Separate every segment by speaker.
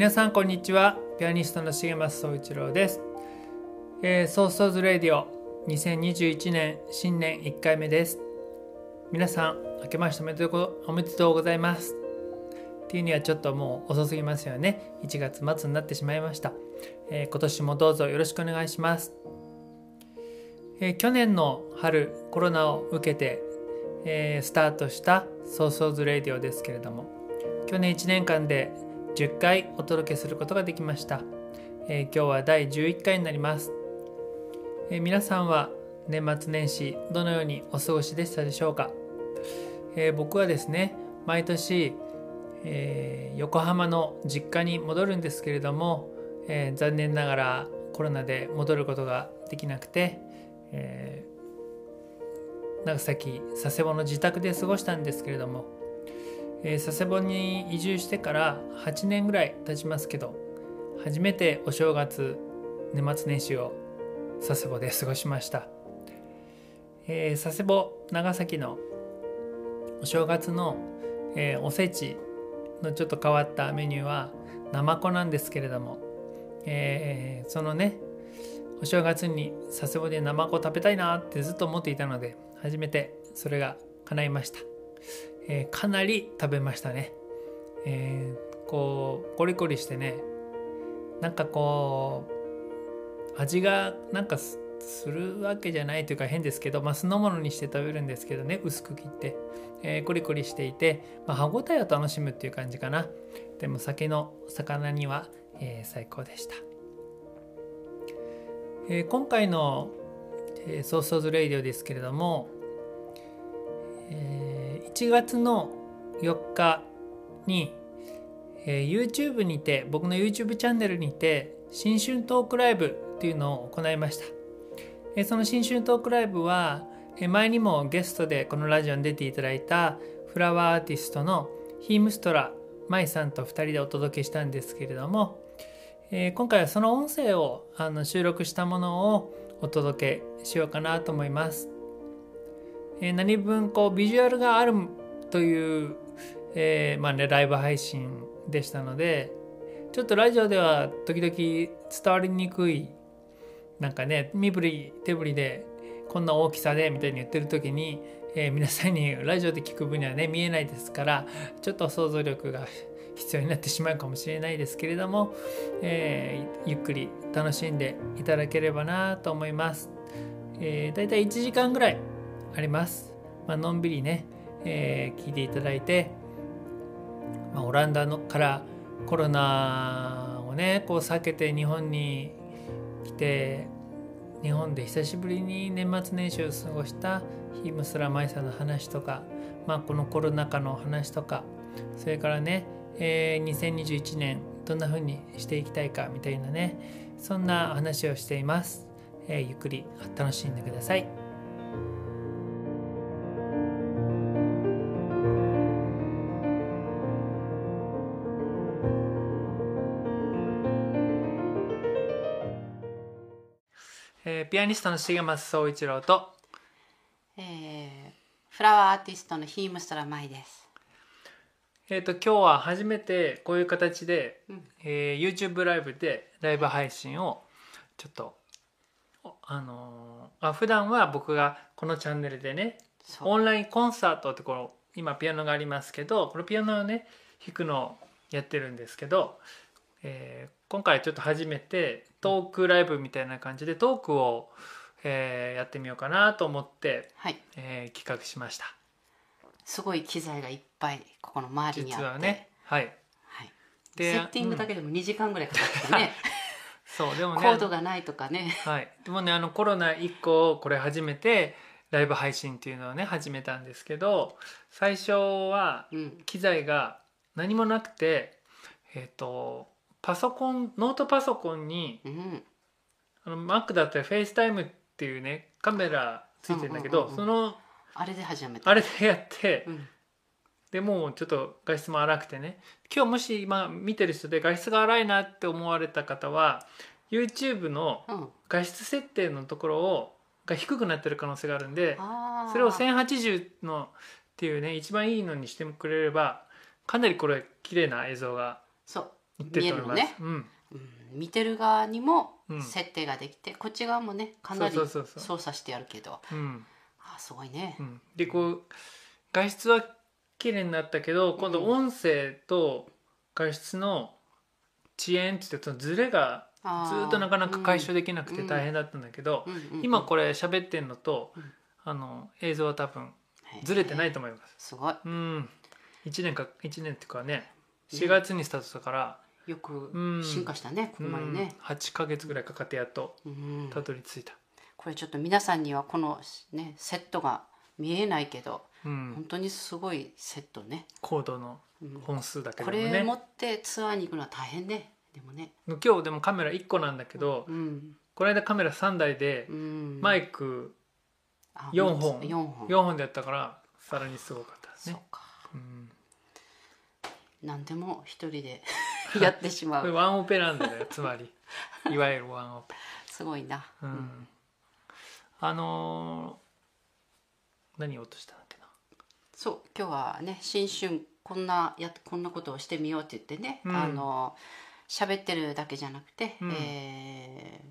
Speaker 1: 皆さんこんにちは。ピアニストの重松総一郎です、えー、 So-So's Radio 2021年新年1回目です。皆さん明けましておめでとうおめでとうございます。っていうにはちょっともう遅すぎますよね。1月末になってしまいました、えー、今年もどうぞよろしくお願いします、えー、去年の春コロナを受けて、えスタートした So-So's Radio ですけれども去年1年間で10回お届けすることができました、えー、今日は第11回になります、えー、皆さんは年末年始どのようにお過ごしでしたでしょうか、えー、僕はですね毎年、え横浜の実家に戻るんですけれども、え残念ながらコロナで戻ることができなくて、え長崎佐世保の自宅で過ごしたんですけれどもえ、佐世保に移住してから8年ぐらい経ちますけど初めてお正月年末年始を佐世保で過ごしました、えー、佐世保長崎のお正月の、えー、おせちのちょっと変わったメニューはナマコなんですけれども、えー、そのねお正月に佐世保でナマコ食べたいなってずっと思っていたので初めてそれが叶いました。えー、かなり食べましたね。えー、こうコリコリしてねなんかこう味がなんかするわけじゃないというか変ですけど、まあ、酢の物にして食べるんですけどね薄く切って、えー、コリコリしていて、まあ、歯ごたえを楽しむっていう感じかなでも酒の魚には、えー、最高でした、えー、今回の、えー、 So-So's Radio ですけれども、え1月の4日に、え、YouTube にて僕の YouTube チャンネルにて新春トークライブっていうのを行いました、え、その新春トークライブは、え、前にもゲストでこのラジオに出ていただいたフラワーアーティストのヒームストラ舞さんと2人でお届けしたんですけれども、え、今回はその音声をあの収録したものをお届けしようかなと思います。え、何分こうビジュアルがあるという、えー、まあね、ライブ配信でしたのでちょっとラジオでは時々伝わりにくいなんかね身振り手振りでこんな大きさでみたいに言ってる時に、えー、皆さんにラジオで聞く分にはね見えないですからちょっと想像力が必要になってしまうかもしれないですけれども、えー、ゆっくり楽しんでいただければなと思います。えー、だいたい1時間ぐらいあります。まあのんびりね、えー、聞いていただいて、まあ、オランダのからコロナをねこう避けて日本に来て日本で久しぶりに年末年始を過ごしたヒムスラマイさんの話とか、まあ、このコロナ禍の話とかそれからね、えー、2021年どんな風にしていきたいかみたいなねそんな話をしています、えー、ゆっくり楽しんでください。ピアニストの重松総一郎と、
Speaker 2: えー、フラワーアーティストのヒームストラマイです。
Speaker 1: えっ、ー、と今日は初めてこういう形で、うん、えー、YouTube ライブでライブ配信をちょっとあのー、あ普段は僕がこのチャンネルでねオンラインコンサートってこの今ピアノがありますけどこのピアノをね弾くのをやってるんですけど、えー今回ちょっと初めてトークライブみたいな感じでトークを、えーやってみようかなと思って、
Speaker 2: はい。
Speaker 1: えー企画しました。
Speaker 2: すごい機材がいっぱいここの周りにあって。
Speaker 1: 実はね。はい。
Speaker 2: はい、
Speaker 1: で
Speaker 2: セッティングだけでも2時間ぐらいかかってね、
Speaker 1: そうでもね
Speaker 2: コードがないとかね。
Speaker 1: はい、でもねあのコロナ以降これ初めてライブ配信っていうのをね始めたんですけど最初は
Speaker 2: うん。
Speaker 1: 機材が何もなくてえっ、とパソコンノートパソコンに
Speaker 2: うん
Speaker 1: あの Mac だったら FaceTime っていうねカメラついてるんだけど、
Speaker 2: うんうんうん
Speaker 1: その
Speaker 2: あれで始めた。
Speaker 1: あれでやって
Speaker 2: うん。
Speaker 1: でもうちょっと画質も荒くてね。今日もし今見てる人で画質が荒いなって思われた方は YouTube の
Speaker 2: うん。
Speaker 1: 画質設定のところをが低くなってる可能性があるんでそれを1080のっていうね一番いいのにしてくれればかなりこれ綺麗な映像が
Speaker 2: そう見える
Speaker 1: うん。
Speaker 2: うん。見てる側にも
Speaker 1: うん。
Speaker 2: 設定ができて、こっち側もねかなり操作してやるけど。
Speaker 1: うん。
Speaker 2: あすごいね。
Speaker 1: う、ん、でこう画質は綺麗になったけど今度音声と画質の遅延って言ってそのズレがずっとなかなか解消できなくて大変だったんだけど、今これ喋ってんのと、
Speaker 2: うん。
Speaker 1: あの映像は多分ずれてないと思います。
Speaker 2: すごい。
Speaker 1: うん。1年か1年っていうかね4月にスタートしたから、
Speaker 2: よく
Speaker 1: うん。
Speaker 2: 進化したね、ここまでね、
Speaker 1: うん、8ヶ月ぐらいかかってやっと
Speaker 2: うん。
Speaker 1: たどり着いた、
Speaker 2: これちょっと皆さんにはこのねセットが見えないけど
Speaker 1: うん。
Speaker 2: 本当にすごいセットね、
Speaker 1: コードの
Speaker 2: うん。
Speaker 1: 本数だけ
Speaker 2: こ
Speaker 1: でもね。
Speaker 2: れ持ってツアーに行くのは大変ね。でもね。
Speaker 1: 今日でもカメラ1個なんだけど、
Speaker 2: うん、
Speaker 1: この間カメラ3台で
Speaker 2: うん、
Speaker 1: マイク
Speaker 2: あ
Speaker 1: 4本。
Speaker 2: 4本。
Speaker 1: 4本。でやったからさらにすごかったですね、
Speaker 2: そうか。
Speaker 1: うん、
Speaker 2: 何でも一人で やってしまう。
Speaker 1: ワンオペなんだよつまり。いわゆるワンオペ、
Speaker 2: すごいな、
Speaker 1: うん。あのー何を落としたんだっけな。
Speaker 2: そう今日はね新春こんなやこんなことをしてみようって言ってね、
Speaker 1: うん。
Speaker 2: あの喋ってるだけじゃなくて、
Speaker 1: うん。
Speaker 2: えー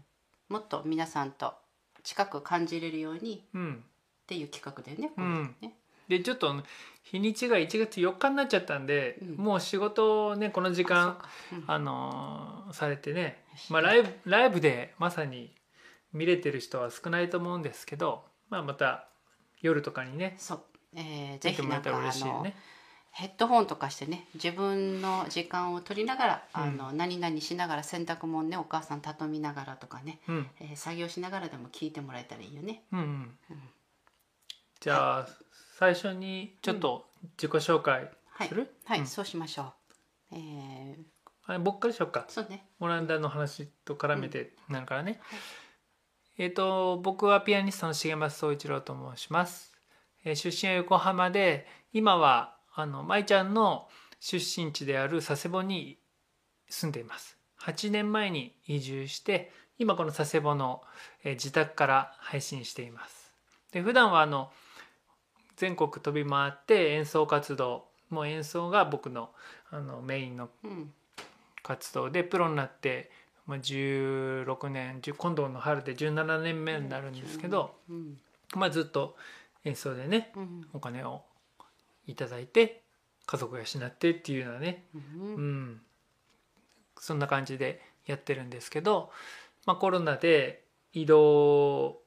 Speaker 2: もっと皆さんと近く感じれるように
Speaker 1: うん。
Speaker 2: っていう企画でね,、
Speaker 1: うん。
Speaker 2: ね
Speaker 1: でちょっと日にちが1月4日になっちゃったんで、
Speaker 2: うん。
Speaker 1: もう仕事をねこの時間
Speaker 2: あそうん。
Speaker 1: あのーされてね、まあ、ライブライブでまさに見れてる人は少ないと思うんですけど、まあ、また夜とかにね
Speaker 2: そう、えー、ぜひなんか
Speaker 1: ね。
Speaker 2: ヘッドホンとかしてね自分の時間を取りながら、
Speaker 1: うん。
Speaker 2: あの何々しながら洗濯物ねお母さん畳みながらとかね、
Speaker 1: うん。
Speaker 2: えー作業しながらでも聞いてもらえたらいいよね。
Speaker 1: うんうん、じゃあ、最初にちょっと自己紹介
Speaker 2: はい。
Speaker 1: する、
Speaker 2: はい、
Speaker 1: うん。
Speaker 2: そうしましょう。えー、
Speaker 1: あ僕からしようか。
Speaker 2: そうね。
Speaker 1: オランダの話と絡めてなるからね、えっ、と僕はピアニストの重松総一郎と申します、えー出身は横浜で今はあの舞ちゃんの出身地である佐世保に住んでいます。8年前に移住して今この佐世保の、えー自宅から配信しています。で普段はあの全国飛び回って演奏活動もう演奏が僕のあのメインの
Speaker 2: うん、
Speaker 1: 活動でプロになってまあ16年10今度の春で17年目になるんですけど、
Speaker 2: うん、
Speaker 1: まあ、ずっと演奏でね
Speaker 2: うん、
Speaker 1: お金をいただいて家族を養ってっていうようなね、
Speaker 2: う、
Speaker 1: うんん、そんな感じでやってるんですけど、まあ、コロナで移動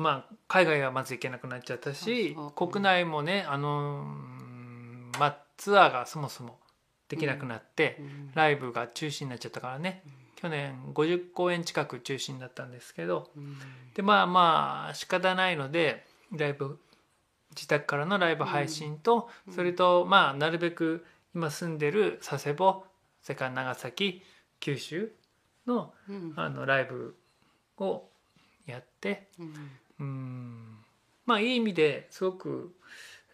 Speaker 1: まあ海外はまず行けなくなっちゃったし国内もねあのうんまあツアーがそもそもできなくなって。
Speaker 2: うん。
Speaker 1: ライブが中止になっちゃったからね、去年50公演近く中止になったんですけど
Speaker 2: うん。
Speaker 1: でまあまあ仕方ないのでライブ自宅からのライブ配信と、
Speaker 2: うん。
Speaker 1: それとまあなるべく今住んでる佐世保それから長崎九州の
Speaker 2: うん。
Speaker 1: あのライブをやって
Speaker 2: うん。
Speaker 1: うんまあいい意味ですごく、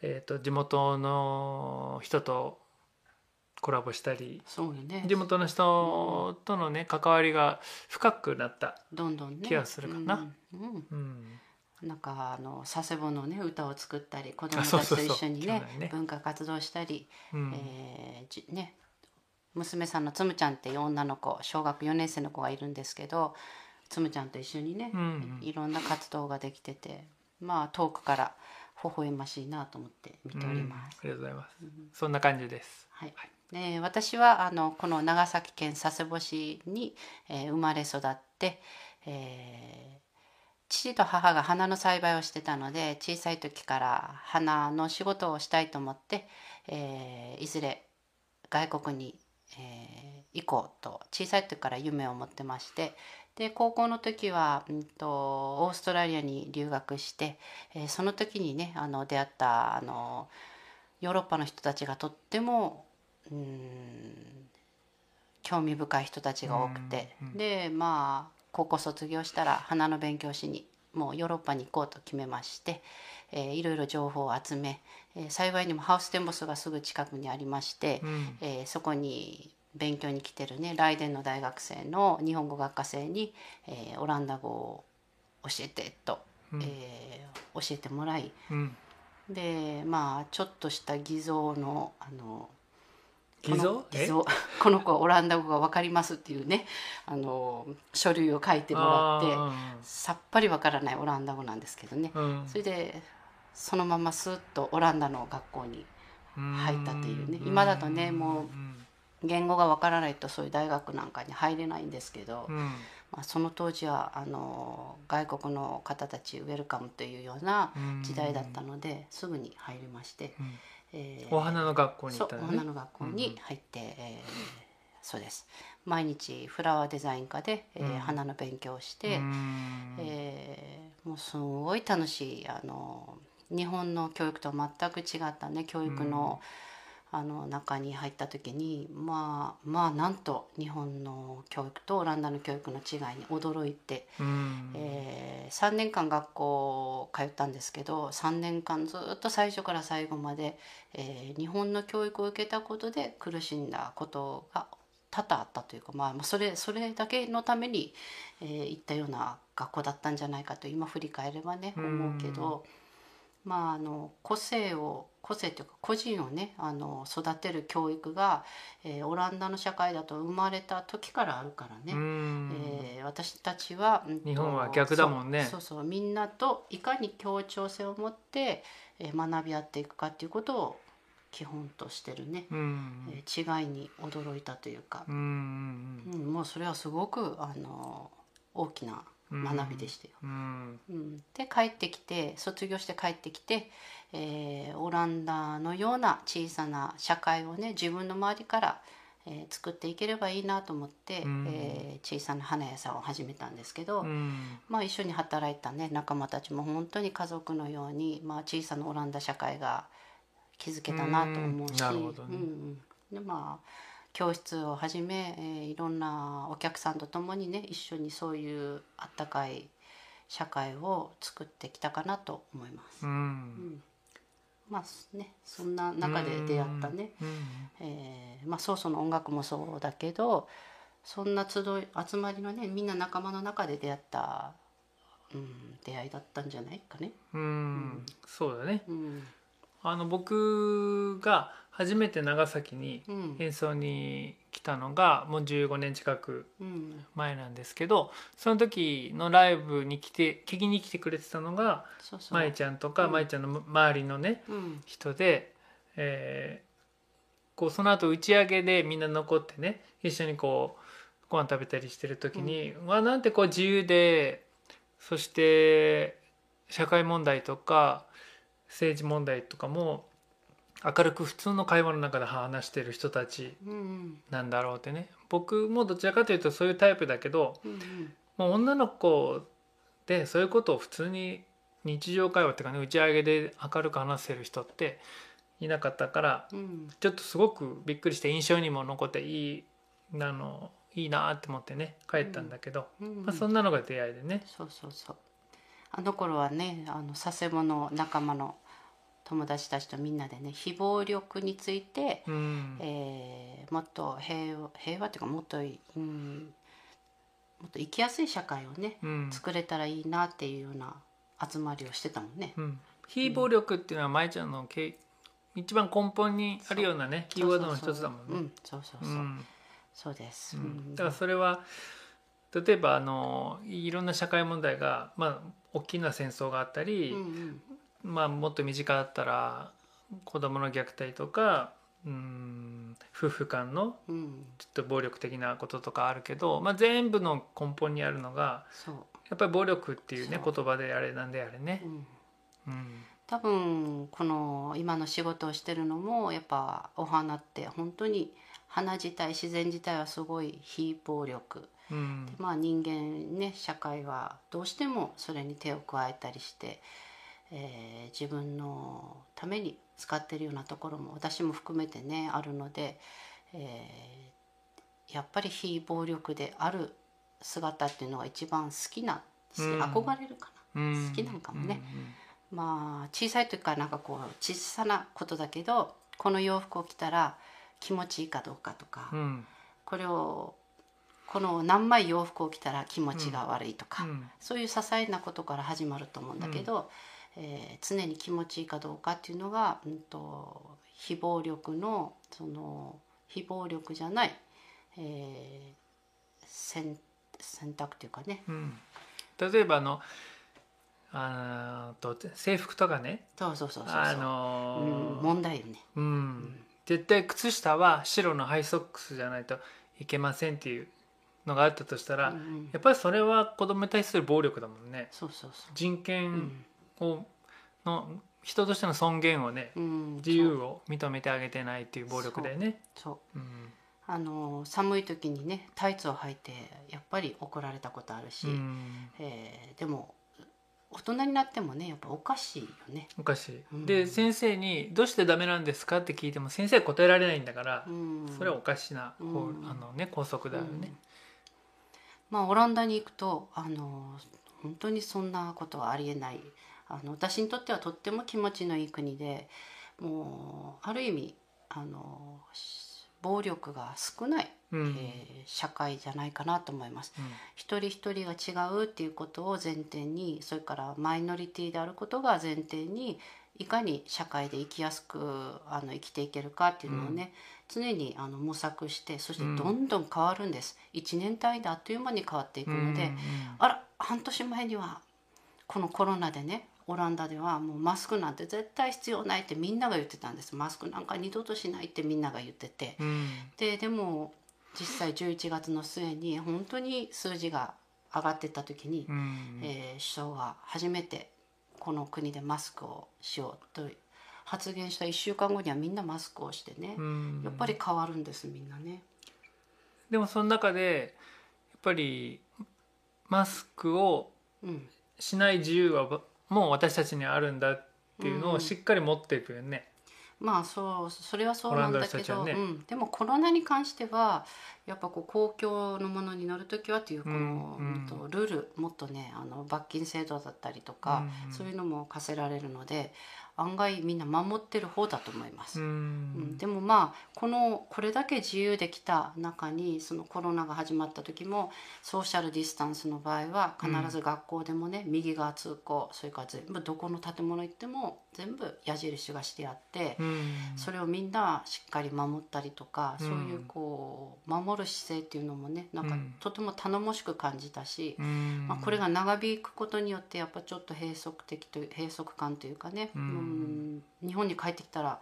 Speaker 1: えー、と地元の人とコラボしたり
Speaker 2: そうよね。
Speaker 1: 地元の人とのね関わりが深くなった、
Speaker 2: どんどんね。
Speaker 1: 気がするかな。
Speaker 2: うん。うん。
Speaker 1: うん、
Speaker 2: なんかあの佐世保のね歌を作ったり子供たちと一緒にね文化活動したり、
Speaker 1: うん。
Speaker 2: えーじね娘さんのつむちゃんっていう女の子小学4年生の子がいるんですけどつむちゃんと一緒にね、
Speaker 1: うんうん。
Speaker 2: いろんな活動ができててまあ遠くから微笑ましいなと思って見ております。
Speaker 1: うん。ありがとうございます、そんな感じです。
Speaker 2: はい。
Speaker 1: はい。
Speaker 2: で私はあのこの長崎県佐世保市に、えー生まれ育って、えー父と母が花の栽培をしてたので小さい時から花の仕事をしたいと思って、えーいずれ外国に、えー行こうと小さい時から夢を持ってましてで高校の時は、うん、とオーストラリアに留学して、えーその時にねあの出会ったあのヨーロッパの人たちがとってもうん興味深い人たちが多くて、
Speaker 1: うんうん
Speaker 2: でまあ高校卒業したら花の勉強しにもうヨーロッパに行こうと決めまして、えーいろいろ情報を集め、えー幸いにもハウステンボスがすぐ近くにありまして、
Speaker 1: うん。
Speaker 2: えーそこに勉強に来てるねライデンの大学生の日本語学科生に、えーオランダ語を教えてと、
Speaker 1: うん。
Speaker 2: えー教えてもらい
Speaker 1: うん。
Speaker 2: でまあちょっとした偽造のあの
Speaker 1: 偽造？
Speaker 2: この偽造 この子はオランダ語が分かりますっていうねあの書類を書いてもらって
Speaker 1: あ
Speaker 2: さっぱり分からないオランダ語なんですけどね。
Speaker 1: ーうん。
Speaker 2: それでそのままスッとオランダの学校に入ったというね。今だとねもうん言語が分からないとそういう大学なんかに入れないんですけど、
Speaker 1: うん。
Speaker 2: まあ、その当時はあの外国の方たちウェルカムというような
Speaker 1: うん。
Speaker 2: 時代だったのですぐに入りまして、
Speaker 1: うん。
Speaker 2: えー
Speaker 1: お花の学校に行ったのね。
Speaker 2: お花の学校に入って、えーそうです。毎日フラワーデザイン科で、えー
Speaker 1: うん。
Speaker 2: 花の勉強をして、
Speaker 1: うん。
Speaker 2: えーもうすごい楽しいあの日本の教育と全く違ったね教育の,、あの中に入った時にまあまあなんと日本の教育とオランダの教育の違いに驚いて、
Speaker 1: うん。
Speaker 2: え3年間学校通ったんですけど3年間ずっと最初から最後まで、えー日本の教育を受けたことで苦しんだことが多々あったというか、まあ、それそれだけのために、えー行ったような学校だったんじゃないかと今振り返ればね
Speaker 1: うん。
Speaker 2: 思うけど、まあ、あの個性を個性というか個人をねあの育てる教育が、えーオランダの社会だと生まれた時からあるからね。
Speaker 1: うん。
Speaker 2: えー私たちは、うんと
Speaker 1: 日本は逆だもんね。
Speaker 2: そうそうみんなといかに協調性を持って、えー学び合っていくかっていうことを基本としてるね、
Speaker 1: うん。
Speaker 2: えー違いに驚いたというか。
Speaker 1: う、ん。
Speaker 2: うんもうそれはすごくあの大きな学びでしたよ。
Speaker 1: うん。
Speaker 2: うん、で帰ってきて卒業して帰ってきて、えーオランダのような小さな社会をね自分の周りから、えー作っていければいいなと思って、
Speaker 1: うん。
Speaker 2: えー小さな花屋さんを始めたんですけど、
Speaker 1: うん。
Speaker 2: まあ、一緒に働いた、ね、仲間たちも本当に家族のように、まあ、小さなオランダ社会が築けたなと思うし、
Speaker 1: うん。なるほどね。
Speaker 2: でまあ教室をはじめ、えーいろんなお客さんと共にね一緒にそういうあったかい社会を作ってきたかなと思います。
Speaker 1: う
Speaker 2: うん。んまあね、そんな中で出会ったね、
Speaker 1: うん。
Speaker 2: えーまあ、ソーソの音楽もそうだけどそんな集い集まりのねみんな仲間の中で出会った、うん、出会いだったんじゃないかね。
Speaker 1: うん。そうだね。
Speaker 2: うん
Speaker 1: あの僕が初めて長崎に
Speaker 2: うん。
Speaker 1: 演奏に来たのがもう15年近く
Speaker 2: うん、
Speaker 1: 前なんですけどその時のライブに来て聞きに来てくれてたのが。舞ちゃんとか
Speaker 2: うん。
Speaker 1: 舞ちゃんの周りのね
Speaker 2: うん。
Speaker 1: 人で、えーこうその後打ち上げでみんな残ってね一緒にこうご飯食べたりしてる時に、うわなんてこう自由でそして社会問題とか政治問題とかも明るく普通の会話の中で話してる人たち
Speaker 2: うん
Speaker 1: なんだろうってね。僕もどちらかというとそういうタイプだけどもう女の子でそういうことを普通に日常会話っていうかね打ち上げで明るく話せる人っていなかったから
Speaker 2: うん
Speaker 1: ちょっとすごくびっくりして印象にも残っていいあのいいなって思ってね帰ったんだけど、
Speaker 2: うん。
Speaker 1: まあ、そんなのが出会いでね。
Speaker 2: そうそうそうあの頃はねあの佐世保の仲間の友達たちとみんなでね非暴力について、
Speaker 1: うん。
Speaker 2: えーもっと平和平和っていうかもっとい、うん、もっと生きやすい社会をね
Speaker 1: うん。
Speaker 2: 作れたらいいなっていうような集まりをしてたもんね。
Speaker 1: うん、非暴力っていうのは舞ちゃんのけ一番根本にあるようなねキーワードの一つだもんね。
Speaker 2: うん、そうそうそう、
Speaker 1: うん。
Speaker 2: そうです。
Speaker 1: だからそれは例えばあのいろんな社会問題が、まあ、大きな戦争があったり、
Speaker 2: うんうん。
Speaker 1: まあ、もっと身近だったら子どもの虐待とかうん夫婦間の
Speaker 2: うん。
Speaker 1: ちょっと暴力的なこととかあるけど、まあ、全部の根本にあるのが
Speaker 2: そう、
Speaker 1: やっぱり暴力っていうね
Speaker 2: そ
Speaker 1: 言葉であれなんであれね。
Speaker 2: う。ん、
Speaker 1: うん。
Speaker 2: 多分この今の仕事をしてるのもやっぱお花って本当に花自体自然自体はすごい非暴力
Speaker 1: うん。
Speaker 2: まあ人間ね社会はどうしてもそれに手を加えたりして、えー自分のために使ってるようなところも私も含めてねあるので、えーやっぱり非暴力である姿っていうのが一番好きなし
Speaker 1: うん。
Speaker 2: 憧れるかな。
Speaker 1: うん。
Speaker 2: 好きなんかもね。まあ小さい時からなんかこう小さなことだけどこの洋服を着たら気持ちいいかどうかとか、これをこの何枚洋服を着たら気持ちが悪いとか、
Speaker 1: うん。
Speaker 2: そういう些細なことから始まると思うんだけど、えー常に気持ちいいかどうかっていうのが、うん、と非暴力のその非暴力じゃない、えー選選択というかね。
Speaker 1: うん。例えばあのあーと制服とかね。
Speaker 2: そうそうそうそう
Speaker 1: あ
Speaker 2: うん、問題よね。
Speaker 1: うん。絶対靴下は白のハイソックスじゃないといけませんっていうのがあったとしたら、
Speaker 2: うんうん。
Speaker 1: やっぱりそれは子供に対する暴力だもんね。
Speaker 2: そうそうそ
Speaker 1: 人権
Speaker 2: ん。
Speaker 1: をの人としての尊厳をね
Speaker 2: うん、
Speaker 1: 自由を認めてあげてないっていう暴力だよね。
Speaker 2: そう。
Speaker 1: う。ん。
Speaker 2: あの寒い時にねタイツを履いてやっぱり怒られたことあるし、
Speaker 1: うん。
Speaker 2: えーでも大人になってもねやっぱおかしいよね。
Speaker 1: おかしい、
Speaker 2: うん。
Speaker 1: で先生に「どうしてダメなんですか?」って聞いても先生は答えられないんだから、
Speaker 2: うん、
Speaker 1: それはおかしな、こう
Speaker 2: うん。
Speaker 1: あのね校則だよね。
Speaker 2: うんまあオランダに行くとあの本当にそんなことはありえない。あの私にとってはとっても気持ちのいい国でもうある意味あのし暴力が少ない、
Speaker 1: うん。
Speaker 2: えー社会じゃないかなと思います。
Speaker 1: うん。
Speaker 2: 一人一人が違うっていうことを前提にそれからマイノリティであることが前提にいかに社会で生きやすくあの生きていけるかっていうのをね、常にあの模索してそしてどんどん変わるんです、1年単位であっという間に変わっていくので、
Speaker 1: うん
Speaker 2: あら半年前にはこのコロナでねオランダではもうマスクなんて絶対必要ないってみんなが言ってたんです。マスクなんか二度としないってみんなが言ってて。
Speaker 1: うん。
Speaker 2: ででも実際11月の末に本当に数字が上がってった時に、
Speaker 1: うん。
Speaker 2: えー首相が初めてこの国でマスクをしようと発言した1週間後にはみんなマスクをしてね、
Speaker 1: うん。
Speaker 2: やっぱり変わるんですみんなね。
Speaker 1: でもその中でやっぱりマスクを
Speaker 2: うん、
Speaker 1: しない自由はもう私たちにあるんだっていうの
Speaker 2: うん。
Speaker 1: をしっかり持っていくよね。
Speaker 2: まあそうそれはそうなんだけど、
Speaker 1: はね。
Speaker 2: うん、でもコロナに関してはやっぱこう公共のものに乗る時はというこの、
Speaker 1: うんうん。
Speaker 2: ルールもっとねあの罰金制度だったりとか、
Speaker 1: うん。
Speaker 2: そういうのも課せられるので案外みんな守ってる方だと思います。
Speaker 1: う
Speaker 2: うん。
Speaker 1: ん
Speaker 2: でもまあこのこれだけ自由できた中にそのコロナが始まった時もソーシャルディスタンスの場合は必ず学校でもね、右側通行それから全部どこの建物行っても全部矢印がしてあって、
Speaker 1: うん。
Speaker 2: それをみんなしっかり守ったりとか、
Speaker 1: うん。
Speaker 2: そういうこう守る姿勢っていうのもねなんか
Speaker 1: うん。
Speaker 2: とても頼もしく感じたし、
Speaker 1: うん。
Speaker 2: まあ、これが長引くことによってやっぱちょっと閉塞的という閉塞感というかね、
Speaker 1: うん
Speaker 2: うん日本に帰ってきたら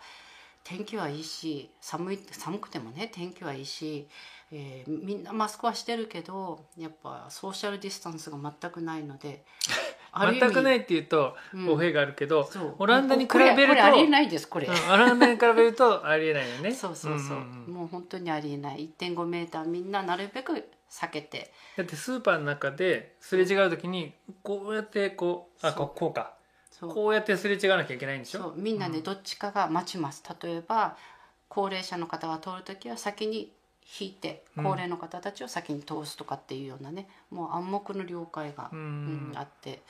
Speaker 2: 天気はいいし寒い寒くてもね天気はいいし、えーみんなマスクはしてるけどやっぱソーシャルディスタンスが全くないので
Speaker 1: 全くないいっていうと
Speaker 2: うん。
Speaker 1: 語弊があるけど、
Speaker 2: そう。
Speaker 1: オランダに比べると
Speaker 2: ありえないですこれ。
Speaker 1: うんオランダに比べるとありえないよね。
Speaker 2: そうそうそう,、
Speaker 1: んんん。
Speaker 2: もう本当にありえない。1.5メーターみんななるべく避けて。
Speaker 1: だってスーパーの中ですれ違う時にこうやってこうあこうこうかこうやってすれ違わなきゃいけないんでしょ？
Speaker 2: そう。みんなね、
Speaker 1: うん。
Speaker 2: どっちかが待ちます。例えば高齢者の方が通る時は先に引いて
Speaker 1: うん。
Speaker 2: 高齢の方たちを先に通すとかっていうようなね、もう暗黙の了解が、
Speaker 1: う
Speaker 2: うん
Speaker 1: ん
Speaker 2: あって、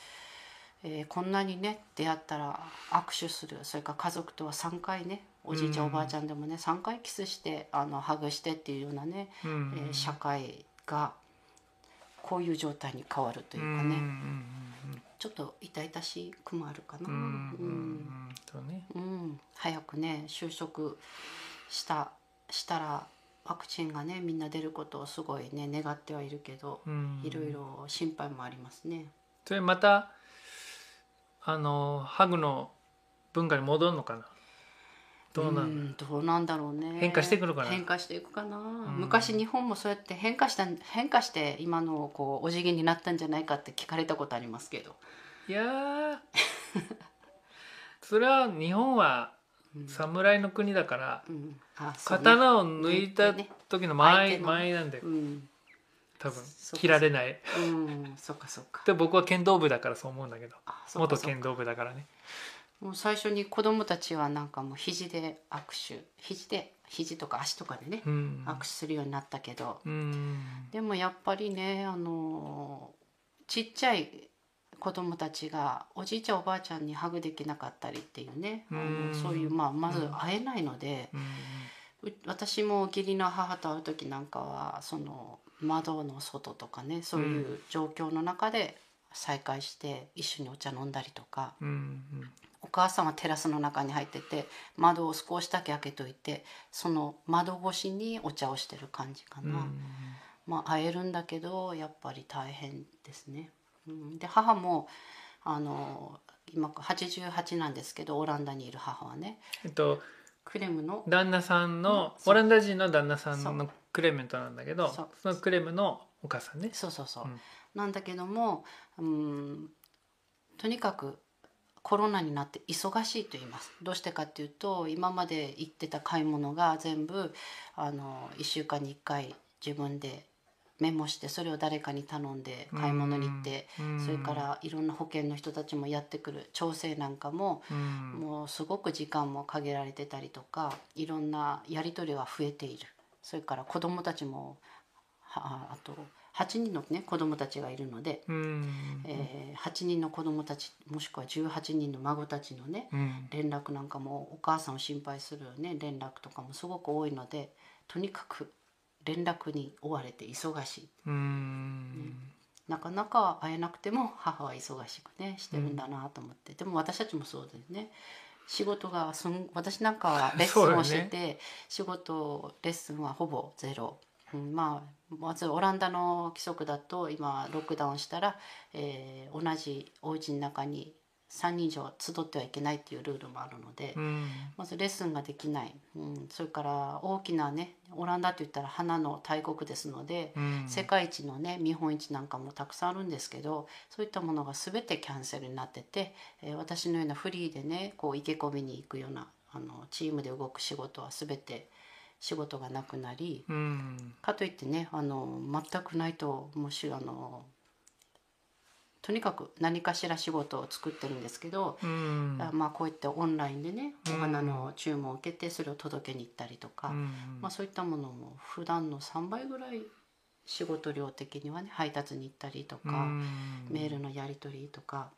Speaker 2: えーこんなにね出会ったら握手するそれから家族とは3回ねおじいちゃん、
Speaker 1: うん。
Speaker 2: おばあちゃんでもね3回キスしてあのハグしてっていうようなね、
Speaker 1: うん。
Speaker 2: えー社会がこういう状態に変わるというかね、
Speaker 1: うん
Speaker 2: ちょっと痛々しくもあるかな。
Speaker 1: うん
Speaker 2: 早くね就職したしたらワクチンがねみんな出ることをすごいね願ってはいるけど、
Speaker 1: うん
Speaker 2: いろいろ心配もありますね。
Speaker 1: それまたあのハグの文化に戻るのかな？どうなん
Speaker 2: んどうなんだろうね。
Speaker 1: 変化してくるかな
Speaker 2: 変化していくかな、
Speaker 1: ん。
Speaker 2: 昔日本もそうやって変化した変化して今のこうお辞儀になったんじゃないかって聞かれたことありますけど、
Speaker 1: いやー。それは日本は
Speaker 2: うん。
Speaker 1: 侍の国だから
Speaker 2: うん。うね
Speaker 1: 刀を抜いた時の前
Speaker 2: 相手の
Speaker 1: 前なんで
Speaker 2: うん。
Speaker 1: 多分切られない。
Speaker 2: うん。そっかそっか。
Speaker 1: で僕は剣道部だからそう思うんだけど。元剣道部だからね
Speaker 2: もう最初に子供たちはなんかもう肘で握手肘で肘とか足とかでね、
Speaker 1: うん。
Speaker 2: 握手するようになったけど
Speaker 1: うん。
Speaker 2: でもやっぱりねあのちっちゃい子供たちがおじいちゃんおばあちゃんにハグできなかったりっていうねあ
Speaker 1: うん。
Speaker 2: のそういう、まあ、まず会えないので、私も義理の母と会う時なんかはその窓の外とかねそういう状況の中で再会して一緒にお茶飲んだりとか母さんはテラスの中に入ってて窓を少しだけ開けといてその窓越しにお茶をしてる感じかな。
Speaker 1: うん。
Speaker 2: まあ会えるんだけどやっぱり大変ですね。うん、で母もあの今88なんですけどオランダにいる母はね
Speaker 1: えっと
Speaker 2: クレムの
Speaker 1: 旦那さんのオランダ人の旦那さん
Speaker 2: そ
Speaker 1: のクレメントなんだけど
Speaker 2: そ
Speaker 1: のクレムのお母さんね。
Speaker 2: そうそうそう、
Speaker 1: うん。
Speaker 2: なんだけども、うん、とにかくコロナになって忙しいと言います。どうしてかっていうと今まで行ってた買い物が全部あの1週間に1回自分でメモしてそれを誰かに頼んで買い物に行って、
Speaker 1: うん。
Speaker 2: それからいろんな保険の人たちもやってくる調整なんかも、
Speaker 1: うん。
Speaker 2: もうすごく時間も限られてたりとかいろんなやり取りは増えている。それから子どもたちもはあと8人のね子どもたちがいるので、
Speaker 1: うん。
Speaker 2: えー8人の子どもたちもしくは18人の孫たちのね
Speaker 1: うん。
Speaker 2: 連絡なんかもお母さんを心配するね連絡とかもすごく多いのでとにかく連絡に追われて忙しい。
Speaker 1: うん。
Speaker 2: なかなか会えなくても母は忙しくねしてるんだなと思って、でも私たちもそうですね。仕事がすん私なんかはレッスンをしてて、仕事レッスンはほぼゼロ、うん、まあまずオランダの規則だと今ロックダウンしたら、えー同じお家の中に3人以上集ってはいけないっていうルールもあるので、
Speaker 1: うん。
Speaker 2: まずレッスンができない、うん、それから大きなねオランダといったら花の大国ですので、
Speaker 1: うん。
Speaker 2: 世界一のね見本市なんかもたくさんあるんですけどそういったものが全てキャンセルになってて、えー私のようなフリーでねこう池込みに行くようなあのチームで動く仕事は全て仕事がなくなり
Speaker 1: うん。
Speaker 2: かといってねあの全くないともしあのとにかく何かしら仕事を作ってるんですけど、
Speaker 1: うん。
Speaker 2: あまあこういったオンラインでね
Speaker 1: うん。
Speaker 2: お花の注文を受けてそれを届けに行ったりとか。
Speaker 1: うん。
Speaker 2: まあ、そういったものも普段の3倍ぐらい仕事量的にはね配達に行ったりとか、
Speaker 1: うん。
Speaker 2: メールのやり取りとか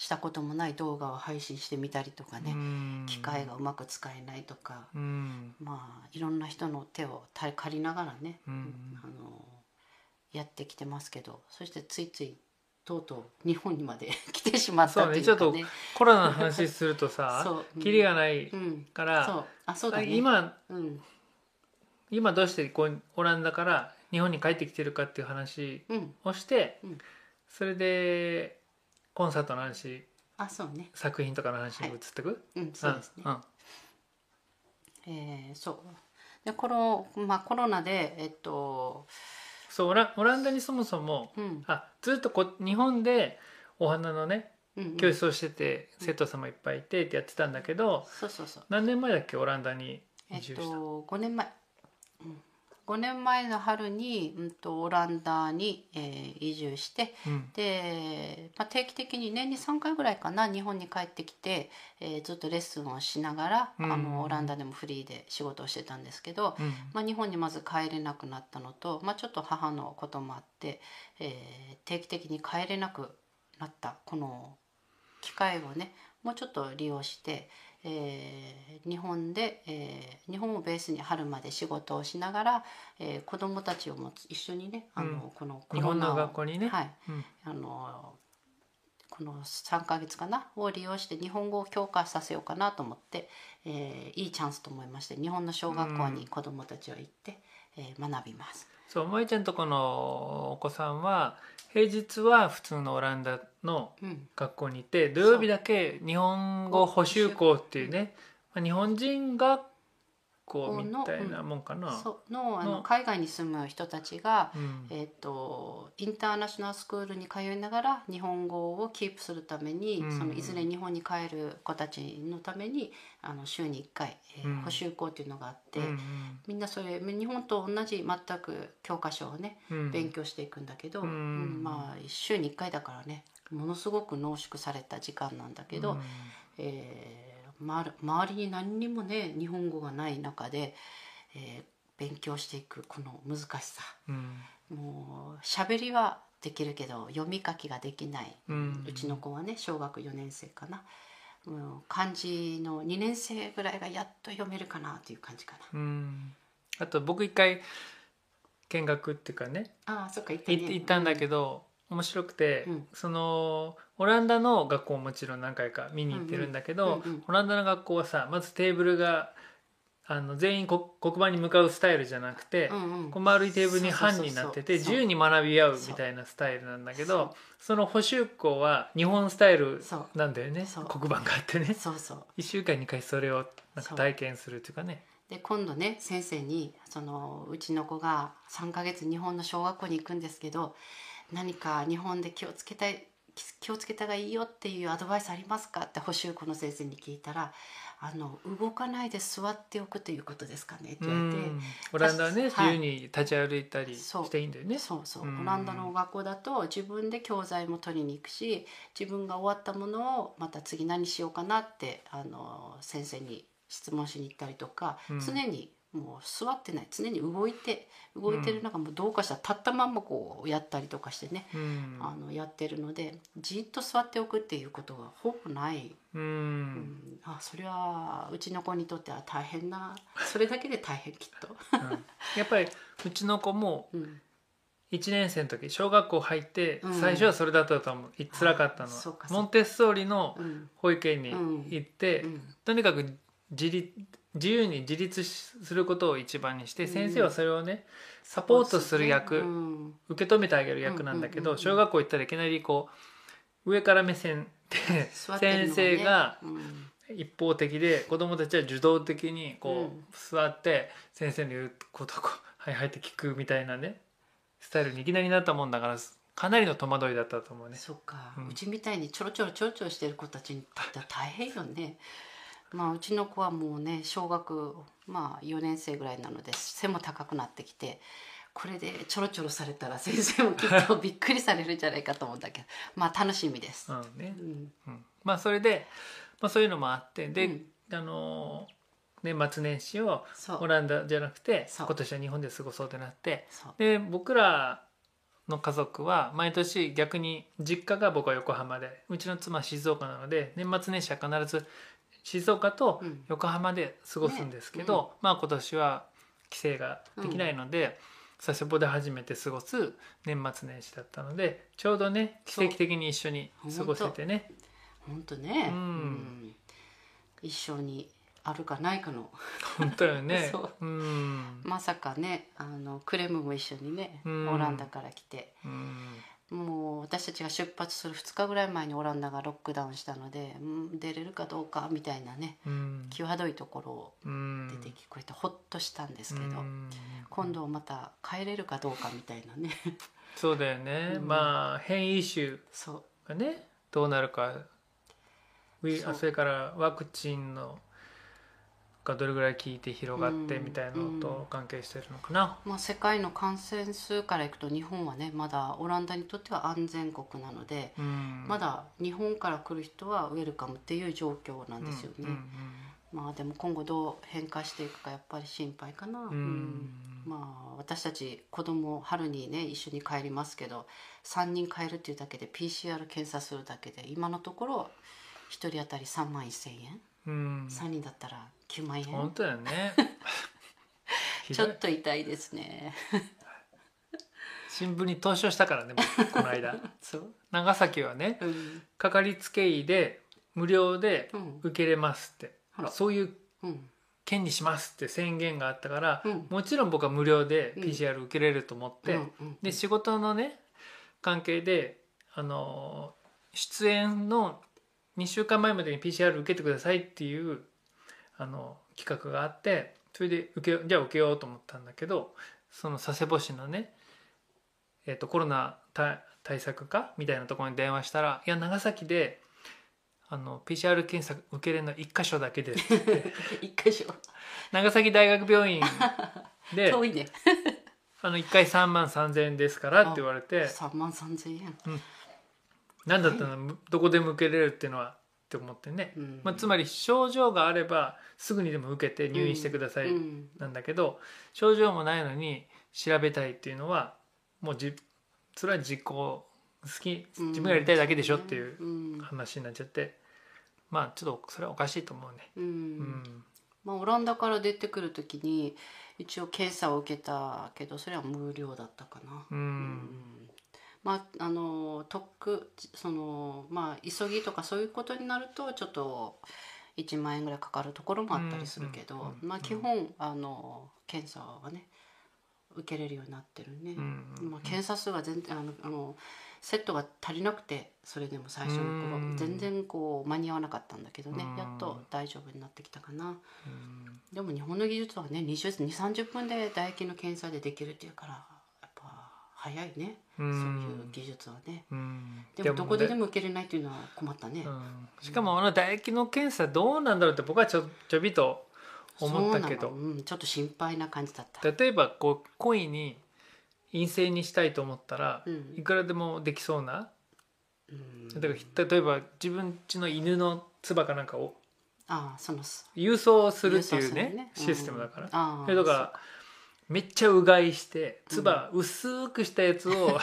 Speaker 2: したこともない動画を配信してみたりとかね、
Speaker 1: うん。
Speaker 2: 機械がうまく使えないとか、
Speaker 1: うん。
Speaker 2: まあいろんな人の手を借りながらね、
Speaker 1: うん。
Speaker 2: あのやってきてますけどそしてついついとうとう日本にまで 来てしまったっていうかね。
Speaker 1: そうねちょっコロナの話するとさ キリがない
Speaker 2: うん。
Speaker 1: から、
Speaker 2: そう。あそうだね。
Speaker 1: 今
Speaker 2: うん。
Speaker 1: 今どうしてこうオランダから日本に帰ってきてるかっていう話
Speaker 2: うん。
Speaker 1: をして、
Speaker 2: うん。
Speaker 1: それでコンサートの話。
Speaker 2: あそうね。
Speaker 1: 作品とかの話に移ってく、
Speaker 2: うんそうですね。
Speaker 1: ん。ん。
Speaker 2: えーそう。でコロ,、まあ、コロナでえっと
Speaker 1: そうオラオランダにそもそも
Speaker 2: うん。
Speaker 1: あずっとこ日本でお花のね
Speaker 2: うんうん。
Speaker 1: 教室をしてて、生徒様いっぱいいてってやってたんだけど
Speaker 2: そうそうそう。
Speaker 1: 何年前だっけ？オランダに
Speaker 2: えっ
Speaker 1: 移住した、
Speaker 2: と5年前、うん、5年前の春に、うん、とオランダに、えー移住して
Speaker 1: うん。
Speaker 2: で、まあ、定期的に年に3回ぐらいかな日本に帰ってきて、えーずっとレッスンをしながら、
Speaker 1: うん。
Speaker 2: あのオランダでもフリーで仕事をしてたんですけど、
Speaker 1: うん。
Speaker 2: まあ、日本にまず帰れなくなったのと、まあ、ちょっと母のこともあって、えー定期的に帰れなくなったこの機会をねもうちょっと利用して、えー日本で、えー日本をベースに春まで仕事をしながら、えー子どもたちをも一緒にねあの、
Speaker 1: うん
Speaker 2: この
Speaker 1: 日本の
Speaker 2: コロナを
Speaker 1: 学校にね、
Speaker 2: はい、
Speaker 1: うん。
Speaker 2: あのこの3ヶ月かなを利用して日本語を強化させようかなと思って、えーいいチャンスと思いまして日本の小学校に子どもたちは行って、えー学びます。
Speaker 1: そう萌ちゃんとこのお子さんは平日は普通のオランダの
Speaker 2: うん。
Speaker 1: 学校にいて土曜日だけ日本語補習校っていうねまあ日本人学校みたいなもんかな。
Speaker 2: そうのあ
Speaker 1: の
Speaker 2: の海外に住む人たちが、
Speaker 1: うん。
Speaker 2: えっとインターナショナルスクールに通いながら日本語をキープするために、
Speaker 1: うん。
Speaker 2: そのいずれ日本に帰る子たちのためにあの週に1回、えー
Speaker 1: うん。
Speaker 2: 補習校っていうのがあって、
Speaker 1: うん
Speaker 2: みんなそれ日本と同じ全く教科書をね
Speaker 1: うん。
Speaker 2: 勉強していくんだけど、まあ週に1回だからねものすごく濃縮された時間なんだけど、
Speaker 1: うん。
Speaker 2: えー周りに何にもね日本語がない中で、えー勉強していくこの難しさ。
Speaker 1: うん。
Speaker 2: もう喋りはできるけど読み書きができない、
Speaker 1: うん。
Speaker 2: うちの子はね小学4年生かな、うん、漢字の2年生ぐらいがやっと読めるかなという感じかな。
Speaker 1: うん。あと僕一回見学っていうかね。
Speaker 2: ああそっか行ったね。
Speaker 1: 行行ったんだけど、面白くて、
Speaker 2: うん。
Speaker 1: そのオランダの学校ももちろん何回か見に行ってるんだけど、
Speaker 2: うんうん
Speaker 1: オランダの学校はさまずテーブルがあの全員こ黒板に向かうスタイルじゃなくて、
Speaker 2: うんうん。
Speaker 1: こう丸いテーブルに班になってて自由に学び合うみたいなスタイルなんだけどその補習校は日本スタイルなんだよね黒板があってね。
Speaker 2: そうそう。
Speaker 1: 1週間に2回それをなんか体験するっていうかね。
Speaker 2: で今度ね先生にそのうちの子が3ヶ月日本の小学校に行くんですけど何か日本で気をつけたい気をつけた方がいいよっていうアドバイスありますかって補習校の先生に聞いたらあの動かないで座っておくということですかねって
Speaker 1: う
Speaker 2: 言われて。
Speaker 1: ん。オランダはね自
Speaker 2: はい。
Speaker 1: 由に立ち歩いたりしていいんだよね。
Speaker 2: そうそう、
Speaker 1: うん。
Speaker 2: オランダの学校だと自分で教材も取りに行くし自分が終わったものをまた次何しようかなってあの先生に質問しに行ったりとか、
Speaker 1: うん。
Speaker 2: 常にもう座ってない。常に動いて動いてる中もどうかしたら立ったまんまこうやったりとかしてね、
Speaker 1: うん。
Speaker 2: あのやってるのでじっと座っておくっていうことがほぼない、
Speaker 1: う
Speaker 2: うん。んあそれはうちの子にとっては大変なそれだけで大変きっと。
Speaker 1: うん。やっぱりうちの子も
Speaker 2: うん。
Speaker 1: 1年生の時小学校入って
Speaker 2: うん。
Speaker 1: 最初はそれだったと思う。辛かったのは。モンテッソーリの
Speaker 2: うん。
Speaker 1: 保育園に
Speaker 2: うん。
Speaker 1: 行って
Speaker 2: うん。
Speaker 1: とにかく自立自由に自立しすることを一番にして
Speaker 2: うん。
Speaker 1: 先生はそれをねサポートする役
Speaker 2: うん。
Speaker 1: 受け止めてあげる役なんだけど小学校行ったらいきなりこう上から目線で先生が
Speaker 2: うん。
Speaker 1: 一方的で子供たちは受動的にこ
Speaker 2: う
Speaker 1: 座って先生の言うことをこうはいはいって聞くみたいなねスタイルにいきなりなったもんだからかなりの戸惑いだったと思うね。
Speaker 2: そっか、
Speaker 1: う
Speaker 2: うんちみたいにちょろちょろちょろちょろしてる子たちにとっては大変よね。まあうちの子はもうね小学まあ4年生ぐらいなので背も高くなってきてこれでちょろちょろされたら先生もきっとびっくりされるんじゃないかと思うんだけどまあ楽しみです。
Speaker 1: うんね。
Speaker 2: うん。
Speaker 1: うん。まあそれで、まあ、そういうのもあってで、
Speaker 2: うん。
Speaker 1: あのー年末年始をオランダじゃなくて今年は日本で過ごそうってなってで僕らの家族は毎年逆に実家が僕は横浜でうちの妻は静岡なので年末年始は必ず静岡と
Speaker 2: うん。
Speaker 1: 横浜で過ごすんですけど、まあ今年は帰省ができないので、佐世保で初めて過ごす年末年始だったのでちょうどね奇跡的に一緒に過ごせてね。
Speaker 2: 本当。ね、
Speaker 1: うん。
Speaker 2: 一緒にあるかないかの。
Speaker 1: 本当よね。
Speaker 2: そう。
Speaker 1: うん。
Speaker 2: まさかねあのクレムも一緒にね、
Speaker 1: うん。
Speaker 2: オランダから来て。
Speaker 1: うん
Speaker 2: もう私たちが出発する2日ぐらい前にオランダがロックダウンしたので、うん、出れるかどうかみたいなね
Speaker 1: うん。
Speaker 2: 際どいところを
Speaker 1: うん。
Speaker 2: 出て聞こえてほっとしたんですけど、
Speaker 1: うん。
Speaker 2: 今度また帰れるかどうかみたいなね。
Speaker 1: そうだよね、
Speaker 2: うん。
Speaker 1: まあ変異種がねどうなるか。
Speaker 2: そ
Speaker 1: れからワクチンのがどれぐらい効いて広がって
Speaker 2: うん
Speaker 1: みたいなのと関係してるのかな。
Speaker 2: まあ、世界の感染数からいくと日本はねまだオランダにとっては安全国なので、
Speaker 1: うん
Speaker 2: まだ日本から来る人はウェルカムっていう状況なんですよね。
Speaker 1: うん
Speaker 2: まあでも今後どう変化していくかやっぱり心配かな。
Speaker 1: うん
Speaker 2: まあ私たち子供春にね一緒に帰りますけど3人帰るっていうだけで PCR 検査するだけで今のところ1人当たり3万1,000円、
Speaker 1: うん。
Speaker 2: 3人だったら9万円。
Speaker 1: 本当だよね。ひ
Speaker 2: ちょっと痛いですね。
Speaker 1: 新聞に投書したからね僕この間。
Speaker 2: そう、
Speaker 1: 長崎はね
Speaker 2: うん。
Speaker 1: かかりつけ医で無料で
Speaker 2: うん。
Speaker 1: 受けれますって、
Speaker 2: あら。
Speaker 1: そういう
Speaker 2: うん。
Speaker 1: 県にしますって宣言があったから、
Speaker 2: うん。
Speaker 1: もちろん僕は無料で
Speaker 2: うん。
Speaker 1: PCR 受けれると思って、
Speaker 2: うんうん
Speaker 1: で仕事のね関係であの出演の2週間前までに PCR 受けてくださいっていうあの企画があってそれで受けじゃあ受けようと思ったんだけどその佐世保市のね、えー、とコロナ対対策課みたいなところに電話したら「いや長崎であの PCR 検査受けれるの1箇所だけです」って。
Speaker 2: 一回しよ
Speaker 1: 長崎大学病院で
Speaker 2: 遠いね。
Speaker 1: あの1回3万3,000円ですからって言われて。
Speaker 2: 3万3000円
Speaker 1: 何だったの？どこでも受けれるっていうのはって思ってね、
Speaker 2: うん。
Speaker 1: まあ、つまり症状があればすぐにでも受けて入院してください
Speaker 2: うん。
Speaker 1: なんだけど、症状もないのに調べたいっていうのはもうじそれは自己好き
Speaker 2: うん。
Speaker 1: 自分がやりたいだけでしょっていう
Speaker 2: うん。
Speaker 1: 話になっちゃって。まあちょっとそれはおかしいと思うね。
Speaker 2: うん。
Speaker 1: うん。
Speaker 2: まあ、オランダから出てくる時に一応検査を受けたけどそれは無料だったかな。
Speaker 1: う
Speaker 2: うんんまああの特そのまあ急ぎとかそういうことになるとちょっと1万円ぐらいかかるところもあったりするけど、まあ基本あの検査はね受けれるようになってるね。
Speaker 1: うん
Speaker 2: まあ、検査数が全然あのあのセットが足りなくてそれでも最初の頃
Speaker 1: うん
Speaker 2: 全然こう間に合わなかったんだけどね
Speaker 1: うん。
Speaker 2: やっと大丈夫になってきたかな。
Speaker 1: うん。
Speaker 2: でも日本の技術はね2030分で唾液の検査でできるっていうから早いね。
Speaker 1: う
Speaker 2: そうんいう技術はね。
Speaker 1: うん。
Speaker 2: でもどこでで
Speaker 1: も
Speaker 2: も受けれないっていうのは困ったね。
Speaker 1: うん。しかもあの唾液の検査どうなんだろうって僕はちょちょびっと思ったけど。
Speaker 2: そうん、ちょっと心配な感じだった。
Speaker 1: 例えばこう故意に陰性にしたいと思ったら
Speaker 2: うん。
Speaker 1: いくらでもできそうな。
Speaker 2: うん。
Speaker 1: だから例えば自分家の犬の唾かなんかを
Speaker 2: ああその
Speaker 1: 郵送するっていうね
Speaker 2: ね。
Speaker 1: システムだから、
Speaker 2: うん
Speaker 1: それとかめっちゃうがいして唾薄くしたやつを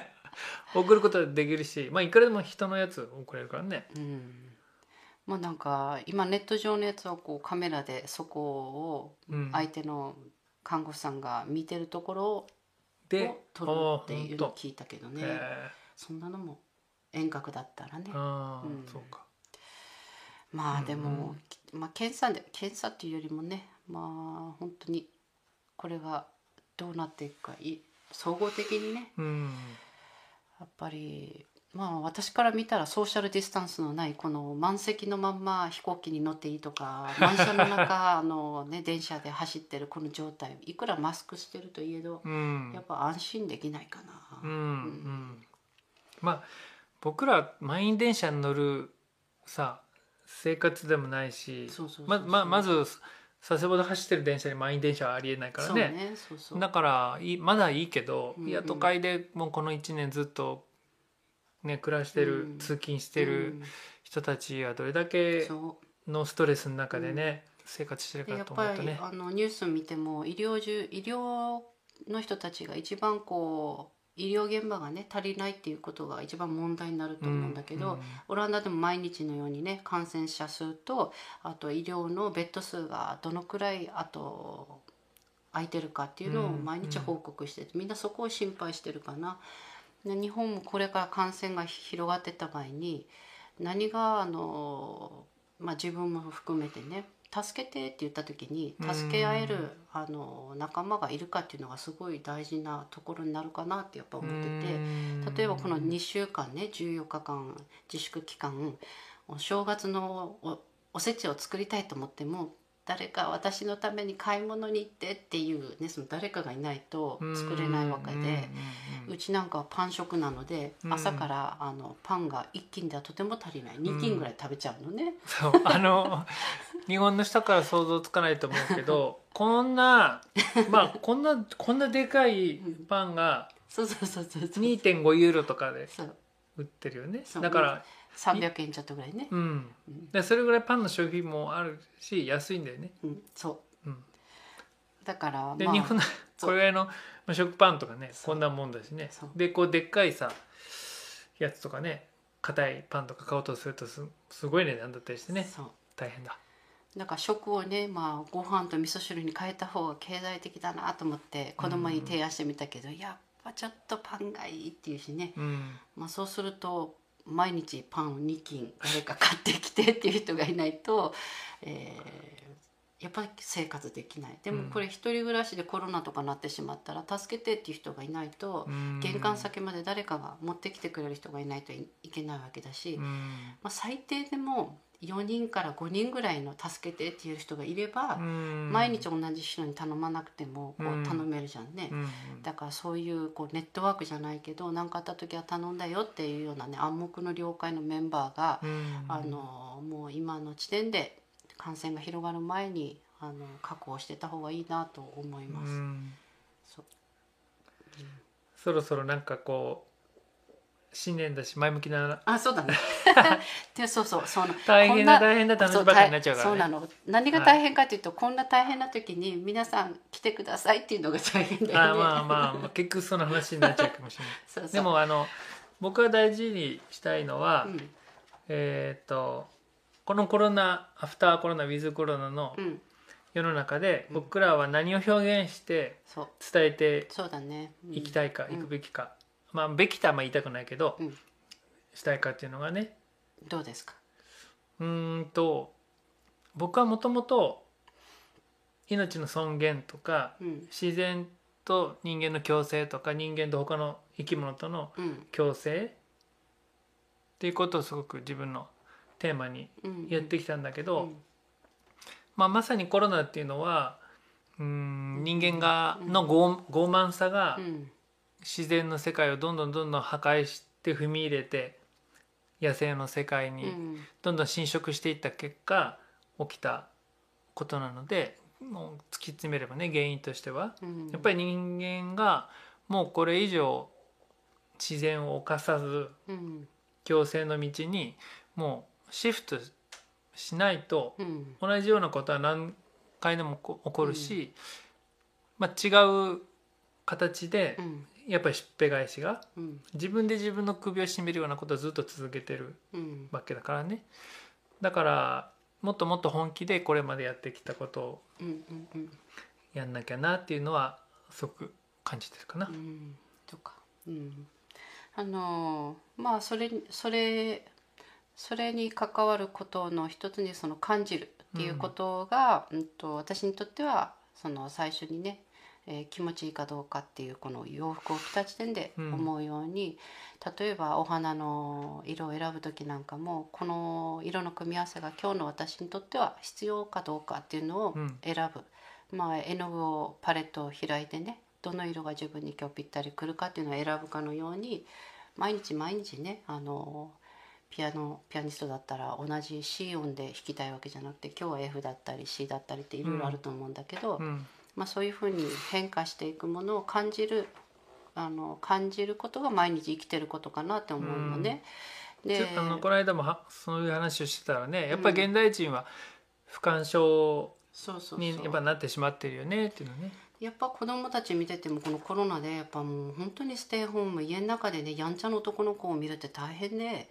Speaker 1: 送ることができるしまあいくらでも人のやつ送れるからね。
Speaker 2: うん。まあなんか今ネット上のやつはこうカメラでそこを
Speaker 1: うん。
Speaker 2: 相手の看護師さんが見てるところを
Speaker 1: で
Speaker 2: 撮るっていうのを聞いたけどね。
Speaker 1: え
Speaker 2: そんなのも遠隔だったらね。
Speaker 1: ー、ああ、
Speaker 2: うん。
Speaker 1: そうか。
Speaker 2: まあでも、まあ、検査で検査っていうよりもねまあ本当にこれがどうなっていくかい総合的にね。
Speaker 1: うん。
Speaker 2: やっぱりまあ私から見たらソーシャルディスタンスのないこの満席のまんま飛行機に乗っていいとか満車の中 あの、ね、電車で走ってるこの状態いくらマスクしてるといえど
Speaker 1: うん。
Speaker 2: やっぱ安心できないかな。
Speaker 1: うんうん。まあ僕ら満員電車に乗るさ生活でもないしまず佐世保で走ってる電車に満員電車はありえないからね。
Speaker 2: ね
Speaker 1: だからいいまだいいけど、
Speaker 2: うんうん。
Speaker 1: いや都会でもうこの1年ずっとね暮らしてる、
Speaker 2: うん。
Speaker 1: 通勤してる人たちはどれだけ
Speaker 2: そ
Speaker 1: のストレスの中でね、生活してるかと思うとね。
Speaker 2: あのニュース見ても医療従医療の人たちが一番こう医療現場がね足りないっていうことが一番問題になると思うんだけど、オランダでも毎日のようにね感染者数とあと医療のベッド数がどのくらいあと空いてるかっていうのを
Speaker 1: うん
Speaker 2: 毎日報告してて、みんなそこを心配してるかな。で日本もこれから感染が広がってった場合に何があの、まあ、自分も含めてね助けてって言った時に助け合えるあの仲間がいるかっていうのがすごい大事なところになるかなってやっぱ思ってて。例えばこの2週間ね14日間自粛期間お正月のおおせちを作りたいと思っても誰か私のために買い物に行ってっていうねその誰かがいないと作れないわけでうちなんかはパン食なので
Speaker 1: うん。
Speaker 2: 朝からあのパンが1斤ではとても足りない。2斤ぐらい食べちゃうのね。
Speaker 1: そう。あの日本の人から想像つかないと思うけど こんなまあこんなこんなでかいパンが
Speaker 2: そうそうそうそうそう。
Speaker 1: 2.5ユーロとかで
Speaker 2: そう。
Speaker 1: 売ってるよね。
Speaker 2: そう。
Speaker 1: だから
Speaker 2: 300円ちょっとぐらいね。
Speaker 1: うん。
Speaker 2: うん。
Speaker 1: でそれぐらいパンの消費もあるし安いんだよね、
Speaker 2: うん、そう。
Speaker 1: うん、
Speaker 2: だからまあ
Speaker 1: で日本の
Speaker 2: そう。
Speaker 1: これぐらいのまあ食パンとかね
Speaker 2: そう。
Speaker 1: こんなもんだしね。
Speaker 2: そう。
Speaker 1: でこうでっかいさやつとかね硬いパンとか買おうとするとすすごい値段だったりしてね。
Speaker 2: そう。
Speaker 1: 大変だ
Speaker 2: だから食をね、まあ、ご飯と味噌汁に変えた方が経済的だなと思って子供に提案してみたけど、やっぱちょっとパンがいいっていうしね、
Speaker 1: うん。
Speaker 2: まあ、そうすると毎日パンを2斤誰か買ってきてっていう人がいないと、えーやっぱり生活できない。でもこれ一人暮らしでコロナとかなってしまったら助けてっていう人がいないと、
Speaker 1: うん。
Speaker 2: 玄関先まで誰かが持ってきてくれる人がいないといいけないわけだし、
Speaker 1: うん。
Speaker 2: まあ、最低でも4人から5人ぐらいの助けてっていう人がいれば、
Speaker 1: うん。
Speaker 2: 毎日同じ人に頼まなくてもこ
Speaker 1: う
Speaker 2: 頼めるじゃんね。
Speaker 1: うん。
Speaker 2: だからそういうこうネットワークじゃないけど何かあった時は頼んだよっていうようなね暗黙の了解のメンバーが、
Speaker 1: うん。
Speaker 2: あのもう今の時点で感染が広がる前にあの確保してた方がいいなと思います。
Speaker 1: うん。
Speaker 2: そう。
Speaker 1: そろそろなんかこう新年だし前向きな
Speaker 2: あそうだね。でそうそうその。
Speaker 1: 大変だ大変だって話ばっかりになっちゃうからね。
Speaker 2: そうなの。何が大変かというと、こんな大変な時に皆さん来てくださいっていうのが大変だよね。
Speaker 1: あまあまあまあ結局その話になっちゃうかもしれない。
Speaker 2: そう
Speaker 1: でもあの僕が大事にしたいのは、
Speaker 2: うん。
Speaker 1: えーっとこのコロナアフターコロナウィズコロナの
Speaker 2: うん。
Speaker 1: 世の中で
Speaker 2: うん。
Speaker 1: 僕らは何を表現して伝えていきたいか、
Speaker 2: うん。
Speaker 1: いくべきかまあべきとはあんま言いたくないけど、
Speaker 2: うん。
Speaker 1: したいかっていうのがね。
Speaker 2: どうですか？
Speaker 1: うーんと僕はもともと命の尊厳とか
Speaker 2: うん。
Speaker 1: 自然と人間の共生とか人間と他の生き物との
Speaker 2: うん。
Speaker 1: 共生っていうことをすごく自分のテーマに
Speaker 2: うん。
Speaker 1: やってきたんだけど、
Speaker 2: うん。
Speaker 1: まあ、まさにコロナっていうのはうーん人間がの傲傲慢さが
Speaker 2: うん
Speaker 1: 自然の世界をどんどんどんどん破壊して踏み入れて野生の世界に
Speaker 2: うん。
Speaker 1: どんどん侵食していった結果起きたことなのでもう突き詰めればね原因としては。
Speaker 2: うん。
Speaker 1: やっぱり人間がもうこれ以上自然を侵さず
Speaker 2: うん。
Speaker 1: 共生の道にもうシフトしないと
Speaker 2: うん。
Speaker 1: 同じようなことは何回でもこ起こるし、まあ、違う形で
Speaker 2: うん
Speaker 1: やっぱりしっぺ返しが
Speaker 2: うん。
Speaker 1: 自分で自分の首を絞めるようなことをずっと続けてる
Speaker 2: うん。
Speaker 1: わけだからね。だからもっともっと本気でこれまでやってきたことを
Speaker 2: うんうんうん。
Speaker 1: やんなきゃなっていうのはすごく感じてるかな。
Speaker 2: う。ん。とか。うん。あのーまあそれそれそれに関わることの一つにその感じるっていうことが、うん、と私にとってはその最初にね、えー気持ちいいかどうかっていうこの洋服を着た時点で
Speaker 1: うん。
Speaker 2: 思うように、例えばお花の色を選ぶ時なんかもこの色の組み合わせが今日の私にとっては必要かどうかっていうのを
Speaker 1: うん。
Speaker 2: 選ぶ、まあ絵の具をパレットを開いてねどの色が自分に今日ぴったりくるかっていうのを選ぶかのように毎日毎日ねあのピアノピアニストだったら同じ C 音で弾きたいわけじゃなくて今日は F だったり C だったりっていろいろあると思うんだけど、
Speaker 1: うん
Speaker 2: まあ、そういうふうに変化していくものを感じるあの感じることが毎日生きてることかなって思うのね。で
Speaker 1: あのこの間もはそういう話をしてたらねやっぱり現代人は不干渉にやっぱなってしまってるよねっていうのね。
Speaker 2: やっぱ子供たち見ててもこのコロナでやっぱもう本当にステイホーム家の中でねやんちゃな男の子を見るって大変で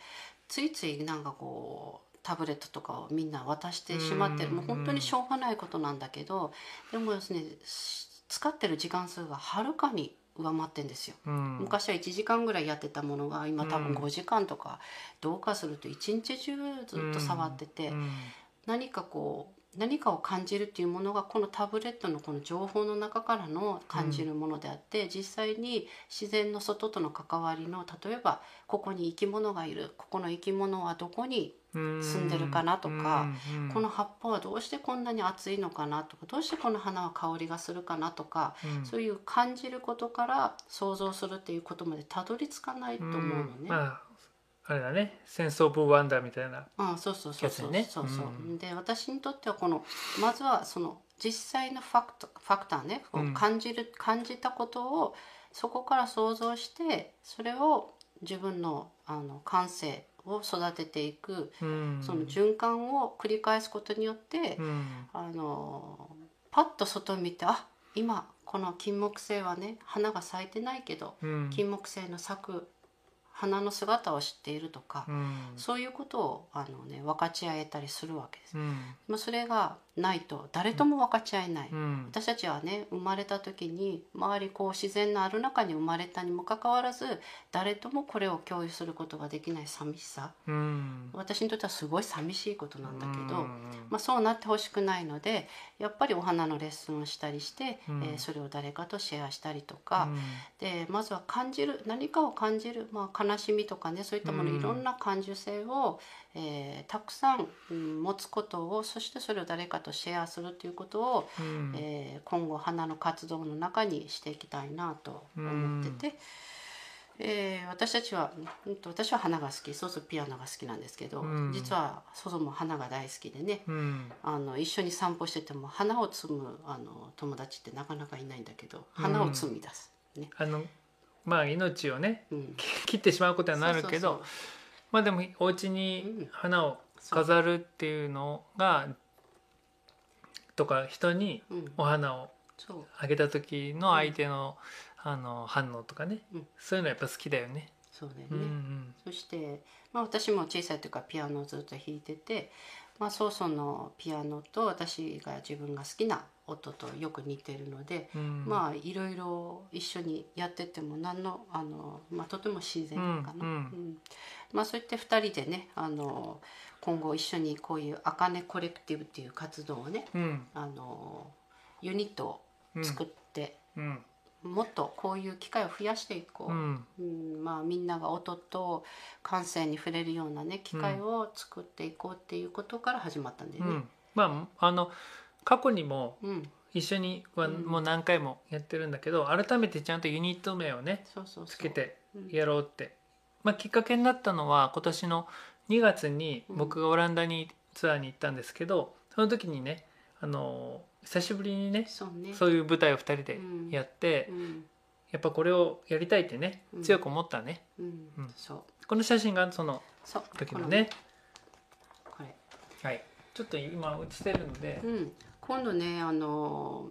Speaker 2: ついついなんかこうタブレットとかをみんな渡してしまってる。
Speaker 1: うん
Speaker 2: もう本当にしょうがないことなんだけどでもですねし使ってる時間数がはるかに上回ってんですよ。
Speaker 1: うん。
Speaker 2: 昔は1時間ぐらいやってたものが今多分
Speaker 1: うん。
Speaker 2: 5時間とかどうかすると一日中ずっと触ってて、
Speaker 1: うん
Speaker 2: 何かこう何かを感じるっていうものがこのタブレットのこの情報の中からの感じるものであって、実際に自然の外との関わりの例えばここに生き物がいるここの生き物はどこに
Speaker 1: うん
Speaker 2: 住んでるかなとか
Speaker 1: うん
Speaker 2: この葉っぱはどうしてこんなに熱いのかなとかどうしてこの花は香りがするかなとか、
Speaker 1: うん。
Speaker 2: そういう感じることから想像するっていうことまでたどり着かないと思うのね。
Speaker 1: ああれだね「センス・オブ・ワンダー」みたいな。
Speaker 2: うん、そうそうそうそう、そう。そう、
Speaker 1: う。ん。
Speaker 2: で私にとってはこのまずはその実際のファクトファクターね。感じる、感じたことをそこから想像してそれを自分のあの感性を育てていく
Speaker 1: うん。
Speaker 2: その循環を繰り返すことによって、
Speaker 1: うん。
Speaker 2: あのパッと外見てあ今この金木犀はね花が咲いてないけど
Speaker 1: うん。
Speaker 2: 金木犀の咲く花の姿を知っているとか、
Speaker 1: うん。
Speaker 2: そういうことをあの、ね、分かち合えたりするわけです。
Speaker 1: うん。
Speaker 2: まあ、それがないと誰とも分かち合えない、
Speaker 1: うん。
Speaker 2: 私たちはね生まれた時に周りこう自然のある中に生まれたにもかかわらず誰ともこれを共有することができない寂しさ。
Speaker 1: うん。
Speaker 2: 私にとってはすごい寂しいことなんだけど、
Speaker 1: うん
Speaker 2: まあ、そうなってほしくないのでやっぱりお花のレッスンをしたりして、
Speaker 1: うん。
Speaker 2: えーそれを誰かとシェアしたりとか、でまずは感じる何かを感じる、まあ、悲しみとかねそういったもの、
Speaker 1: うん。
Speaker 2: いろんな感受性を、えーたくさん、うん持つことをそしてそれを誰かとシェアするということを、
Speaker 1: うん。
Speaker 2: えー今後花の活動の中にしていきたいなと思ってて、えー私たちは、うんと私は花が好きそうそうピアノが好きなんですけど、
Speaker 1: うん。
Speaker 2: 実は祖母も花が大好きでね。
Speaker 1: うん。
Speaker 2: あの一緒に散歩してても花を摘むあの友達ってなかなかいないんだけど花を摘み出す。ね。
Speaker 1: あのまあ命をね
Speaker 2: うん。
Speaker 1: 切ってしまうことにはなるけどまあでもお家
Speaker 2: う
Speaker 1: に
Speaker 2: ん。
Speaker 1: 花を飾るっていうのがとか人にお花をあげた時の相手の,、あの反応とかね、
Speaker 2: うん。
Speaker 1: そういうのやっぱ好きだよね。
Speaker 2: そうだよね、
Speaker 1: うんうん。
Speaker 2: そして、まあ、私も小さい時からピアノをずっと弾いてて、まあ、ソーソンのピアノと私が自分が好きな音とよく似てるので、
Speaker 1: うん。
Speaker 2: まあいろいろ一緒にやってても何のあの、まあ、とても自然かな、
Speaker 1: うんうん。
Speaker 2: うん。まあ、そうやって2人でねあの今後一緒にこういう「あかねコレクティブ」っていう活動をね
Speaker 1: うん。
Speaker 2: あのユニットを作って、
Speaker 1: うん
Speaker 2: もっとこういう機会を増やしていこう。
Speaker 1: うん。
Speaker 2: うんまあ、みんなが音と感性に触れるようなね機会を作っていこうっていうことから始まったんだよね。
Speaker 1: うん。まああの過去にも
Speaker 2: うん、
Speaker 1: 一緒には
Speaker 2: うん。
Speaker 1: もう何回もやってるんだけど、改めてちゃんとユニット名をね
Speaker 2: そうそうそう。
Speaker 1: つけて
Speaker 2: うん。
Speaker 1: やろうって、まあ、きっかけになったのは今年の2月に
Speaker 2: うん
Speaker 1: 僕がオランダにツアーに行ったんですけどその時にねあの久しぶりにね
Speaker 2: そうね。
Speaker 1: そういう舞台を2人で
Speaker 2: うん。
Speaker 1: やって、
Speaker 2: うん。
Speaker 1: やっぱこれをやりたいってね
Speaker 2: うん。
Speaker 1: 強く思ったね、
Speaker 2: うん。
Speaker 1: うん。
Speaker 2: そう。
Speaker 1: この写真がその時のね。
Speaker 2: これ。
Speaker 1: はい。ちょっと今写してるので。
Speaker 2: 今度ねあの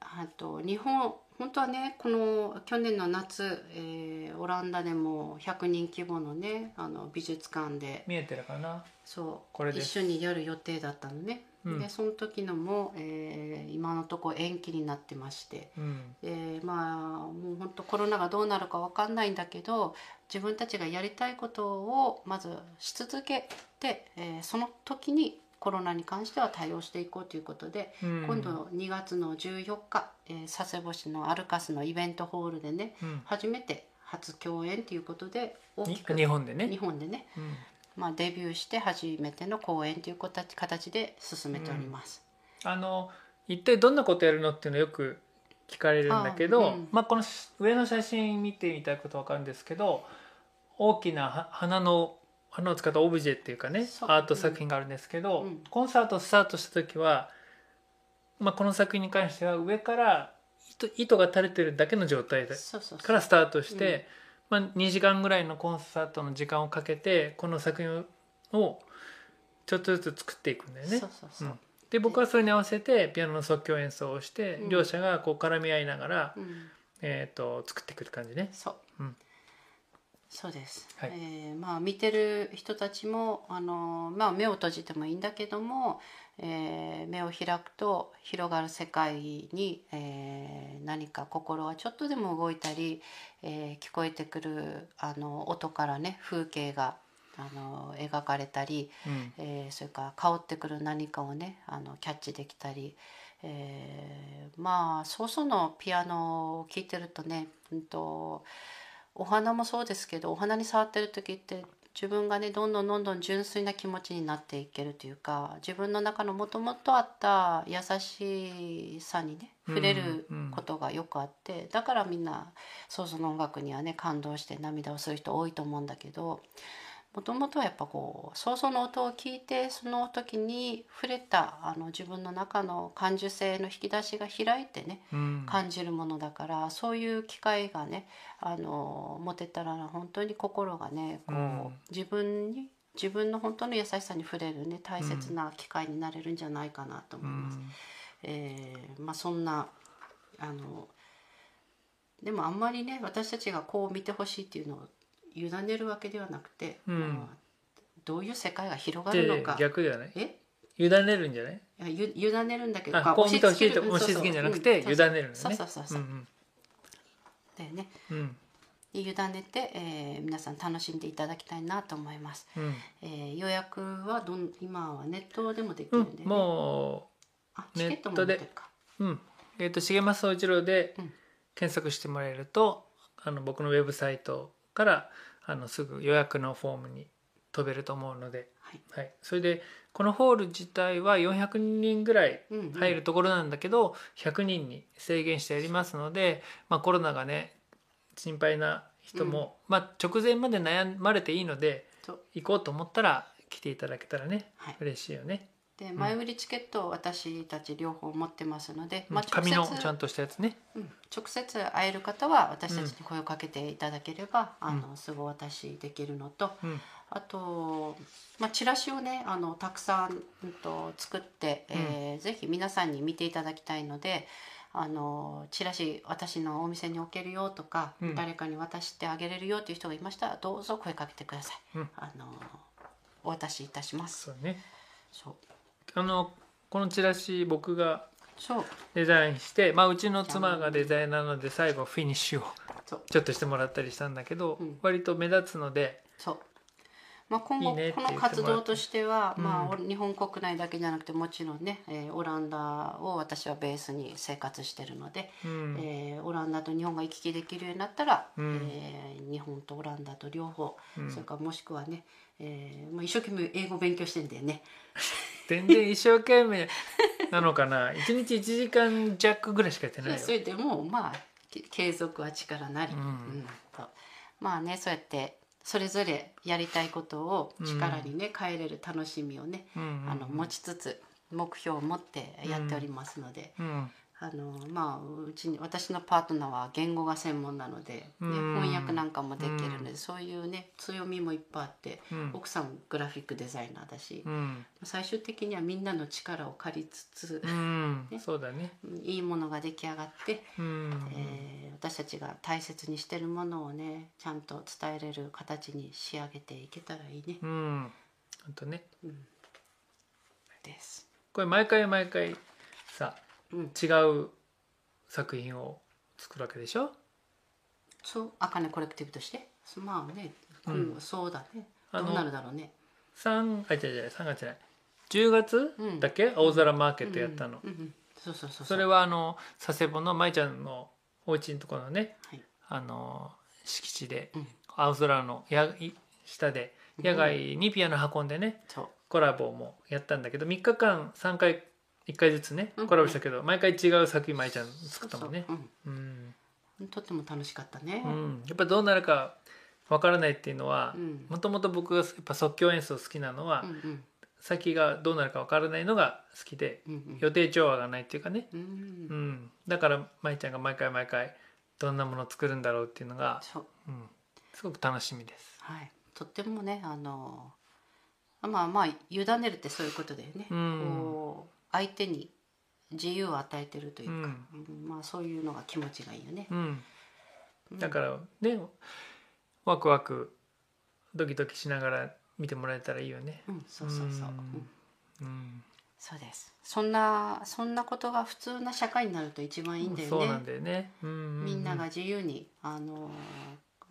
Speaker 2: あと日本本当はねこの去年の夏、えーオランダでも100人規模のねあの美術館で。
Speaker 1: 見えてるかな。
Speaker 2: そう。
Speaker 1: これ
Speaker 2: 一緒にやる予定だったのね、
Speaker 1: うん。
Speaker 2: でその時のも、えー今のところ延期になってまして、
Speaker 1: うん。
Speaker 2: でまあもう本当コロナがどうなるかわかんないんだけど自分たちがやりたいことをまずし続けて、えーその時にコロナに関しては対応していこうということで、
Speaker 1: うん。
Speaker 2: 今度2月の14日、えー佐世保市のアルカスのイベントホールでね
Speaker 1: うん。
Speaker 2: 初めて初共演ということで大
Speaker 1: に
Speaker 2: きく
Speaker 1: 日本でね。
Speaker 2: 日本でね。
Speaker 1: うん
Speaker 2: まあ、デビューして初めての公演という形形で進めております。
Speaker 1: あの一体どんなことやるのっていうのよく聞かれるんだけど
Speaker 2: あうん
Speaker 1: まあ、この上の写真見てみたいことわかるんですけど大きなは花の花を使ったオブジェっていうかね
Speaker 2: そう。
Speaker 1: アート作品があるんですけど、
Speaker 2: うん。
Speaker 1: コンサートスタートした時は、まあ、この作品に関しては上から糸糸が垂れてるだけの状態で
Speaker 2: そうそうそう。
Speaker 1: からスタートして、まあ、2時間ぐらいのコンサートの時間をかけてこの作品をちょっとずつ作っていくんだよね。
Speaker 2: そう。そうそう。
Speaker 1: うん。で僕はそれに合わせてピアノの即興演奏をして、
Speaker 2: うん。
Speaker 1: 両者がこう絡み合いながら、
Speaker 2: うん。
Speaker 1: えー、と作っていくって感じね。
Speaker 2: そう、
Speaker 1: うん。
Speaker 2: そうです、
Speaker 1: はい。
Speaker 2: えーまあ見てる人たちもあの、まあ、目を閉じてもいいんだけども、えー目を開くと広がる世界に、えー何か心がちょっとでも動いたり、えー聞こえてくるあの音からね風景があの描かれたり、
Speaker 1: うん。
Speaker 2: えーそれから香ってくる何かをねあのキャッチできたり、えーまあ早々のピアノを聴いてるとね、うん、とお花もそうですけどお花に触ってる時って自分がねどんどんどんどん純粋な気持ちになっていけるというか自分の中のもともとあった優しさにね触れる
Speaker 1: うんうん
Speaker 2: ことがよくあってだからみんな早々の音楽にはね感動して涙をする人多いと思うんだけどもともとはやっぱこう想像の音を聞いてその時に触れたあの自分の中の感受性の引き出しが開いてね
Speaker 1: うん。
Speaker 2: 感じるものだからそういう機会がねあの持てたら本当に心がねこう、
Speaker 1: うん。
Speaker 2: 自分に自分の本当の優しさに触れるね大切な機会になれるんじゃないかなと思
Speaker 1: う
Speaker 2: います。
Speaker 1: ん。
Speaker 2: えーまあそんなあのでもあんまりね私たちがこう見てほしいっていうのを委ねるわけではなくて、
Speaker 1: うん。
Speaker 2: まあどういう世界が広が
Speaker 1: で
Speaker 2: るのか。
Speaker 1: 逆ではない
Speaker 2: え？
Speaker 1: 委ねるんじゃない？
Speaker 2: いやゆ委ねるんだけど、
Speaker 1: あこう見てほしいと
Speaker 2: うん
Speaker 1: 押し付けんじゃなくて委ねるのね。
Speaker 2: そうそうそうそう、
Speaker 1: ん
Speaker 2: だよね。
Speaker 1: うん。うん
Speaker 2: 委ねて、えー皆さん楽しんでいただきたいなと思います、
Speaker 1: うん。
Speaker 2: えー予約はどん今はネットでもでき
Speaker 1: うん
Speaker 2: るんで、ね。
Speaker 1: も
Speaker 2: あ
Speaker 1: ネットで
Speaker 2: チケットも持ってるか。
Speaker 1: ううん。えっ、と重松総一郎で
Speaker 2: うん。
Speaker 1: 検索してもらえるとあの僕のウェブサイトからあのすぐ予約のフォームに飛べると思うので、
Speaker 2: はい。
Speaker 1: はい、それでこのホール自体は400人ぐらい
Speaker 2: うんうん。
Speaker 1: 入るところなんだけど、100人に制限してやりますので、まあ、コロナがね心配な人も、まあ、直前まで悩まれていいので行こうと思ったら来ていただけたらね
Speaker 2: はい。
Speaker 1: 嬉しいよね。
Speaker 2: で前売りチケットを私たち両方持ってますので、まあ、直
Speaker 1: 紙の
Speaker 2: 接
Speaker 1: ちゃんとしたやつね。
Speaker 2: うん。直接会える方は私たちに声をかけていただければ、あ
Speaker 1: う
Speaker 2: のすぐお渡しできるのと、
Speaker 1: うん。
Speaker 2: あと、まあ、チラシをねあのたくさん、うん、と作って、えーぜひ皆さんに見ていただきたいのであのチラシ私のお店に置けるよとか、
Speaker 1: うん。
Speaker 2: 誰かに渡してあげれるよという人がいましたらどうぞ声かけてください。
Speaker 1: うん。
Speaker 2: あのお渡しいたします。
Speaker 1: そうね。
Speaker 2: そう
Speaker 1: あのこのチラシ僕がデザインして、まあ、うちの妻がデザイナーなので最後フィニッシュをちょっとしてもらったりしたんだけど、
Speaker 2: うん。
Speaker 1: 割と目立つので
Speaker 2: そう。まあ、今後この活動としては、
Speaker 1: うん。
Speaker 2: まあ、日本国内だけじゃなくてもちろんね、えーオランダを私はベースに生活してるので、
Speaker 1: うん。
Speaker 2: えーオランダと日本が行き来できるようになったら、
Speaker 1: うん。
Speaker 2: えー日本とオランダと両方、
Speaker 1: うん。
Speaker 2: それからもしくはね、えーまあ、一生懸命英語勉強してんだよね。
Speaker 1: 全然一生懸命なのかな？1日1時間弱ぐらいしかやってないよ。
Speaker 2: それでもまあけ継続は力なり、
Speaker 1: うん。
Speaker 2: と。まあねそうやってそれぞれやりたいことを力にね、変えれる楽しみをね、
Speaker 1: うんうんうん。
Speaker 2: あの持ちつつ目標を持ってやっておりますので、
Speaker 1: うん
Speaker 2: あのまあうちに私のパートナーは言語が専門なので、ね
Speaker 1: うん。
Speaker 2: 翻訳なんかもできるので、
Speaker 1: うん。
Speaker 2: そういうね強みもいっぱいあって、
Speaker 1: うん。
Speaker 2: 奥さんグラフィックデザイナーだし、
Speaker 1: うん。
Speaker 2: 最終的にはみんなの力を借りつつ
Speaker 1: う、ん。
Speaker 2: ね
Speaker 1: そうだね。
Speaker 2: いいものが出来上がって、
Speaker 1: うん。
Speaker 2: えー私たちが大切にしてるものをねちゃんと伝えれる形に仕上げていけたらいいね。
Speaker 1: うん。ほんとね。
Speaker 2: です。
Speaker 1: これ毎回毎回さ
Speaker 2: うん、
Speaker 1: 違う作品を作るわけでしょ？
Speaker 2: そう、あかねコレクティブとして、まあね、
Speaker 1: うん。
Speaker 2: そうだね。どうなるだろうね。
Speaker 1: 3あ違う違う3月じゃない。10月
Speaker 2: うん。
Speaker 1: だっけ、青空マーケットやったの、
Speaker 2: うんうんうん。そうそうそうう。
Speaker 1: それはあの佐世保の舞ちゃんのお家のところのね
Speaker 2: はい。
Speaker 1: あの敷地で
Speaker 2: うん。
Speaker 1: 青空のやい下で野外にピアノ運んでね。コラボもやったんだけど3日間3回1回ずつね
Speaker 2: うん
Speaker 1: コラボしたけど毎回違う作品舞ちゃん作ったもんね
Speaker 2: そう
Speaker 1: ん、
Speaker 2: うん。とっても楽しかったね。
Speaker 1: うん、やっぱどうなるかわからないっていうのは
Speaker 2: うん。
Speaker 1: もともと僕がやっぱ即興演奏好きなのは、
Speaker 2: うんうん
Speaker 1: 先がどうなるかわからないのが好きで
Speaker 2: うんうん
Speaker 1: 予定調和がないっていうかね、
Speaker 2: うん
Speaker 1: うん、だから舞ちゃんが毎回毎回どんなものを作るんだろうっていうのが、
Speaker 2: そう。
Speaker 1: うん、すごく楽しみです。
Speaker 2: はい。とってもね、あの。まあまあ、委ねるってそういうことだよね。
Speaker 1: うん
Speaker 2: こう相手に自由を与えてるというか、
Speaker 1: うん
Speaker 2: うんまあそういうのが気持ちがいいよね。
Speaker 1: うん、
Speaker 2: うん
Speaker 1: だからねワクワクドキドキしながら見てもらえたらいいよね。
Speaker 2: うん、そうそうそう。
Speaker 1: うん、
Speaker 2: そうです。そんなそんなことが普通な社会になると一番いいんだよね。
Speaker 1: そうなんだよね。うんうんうん
Speaker 2: みんなが自由にあの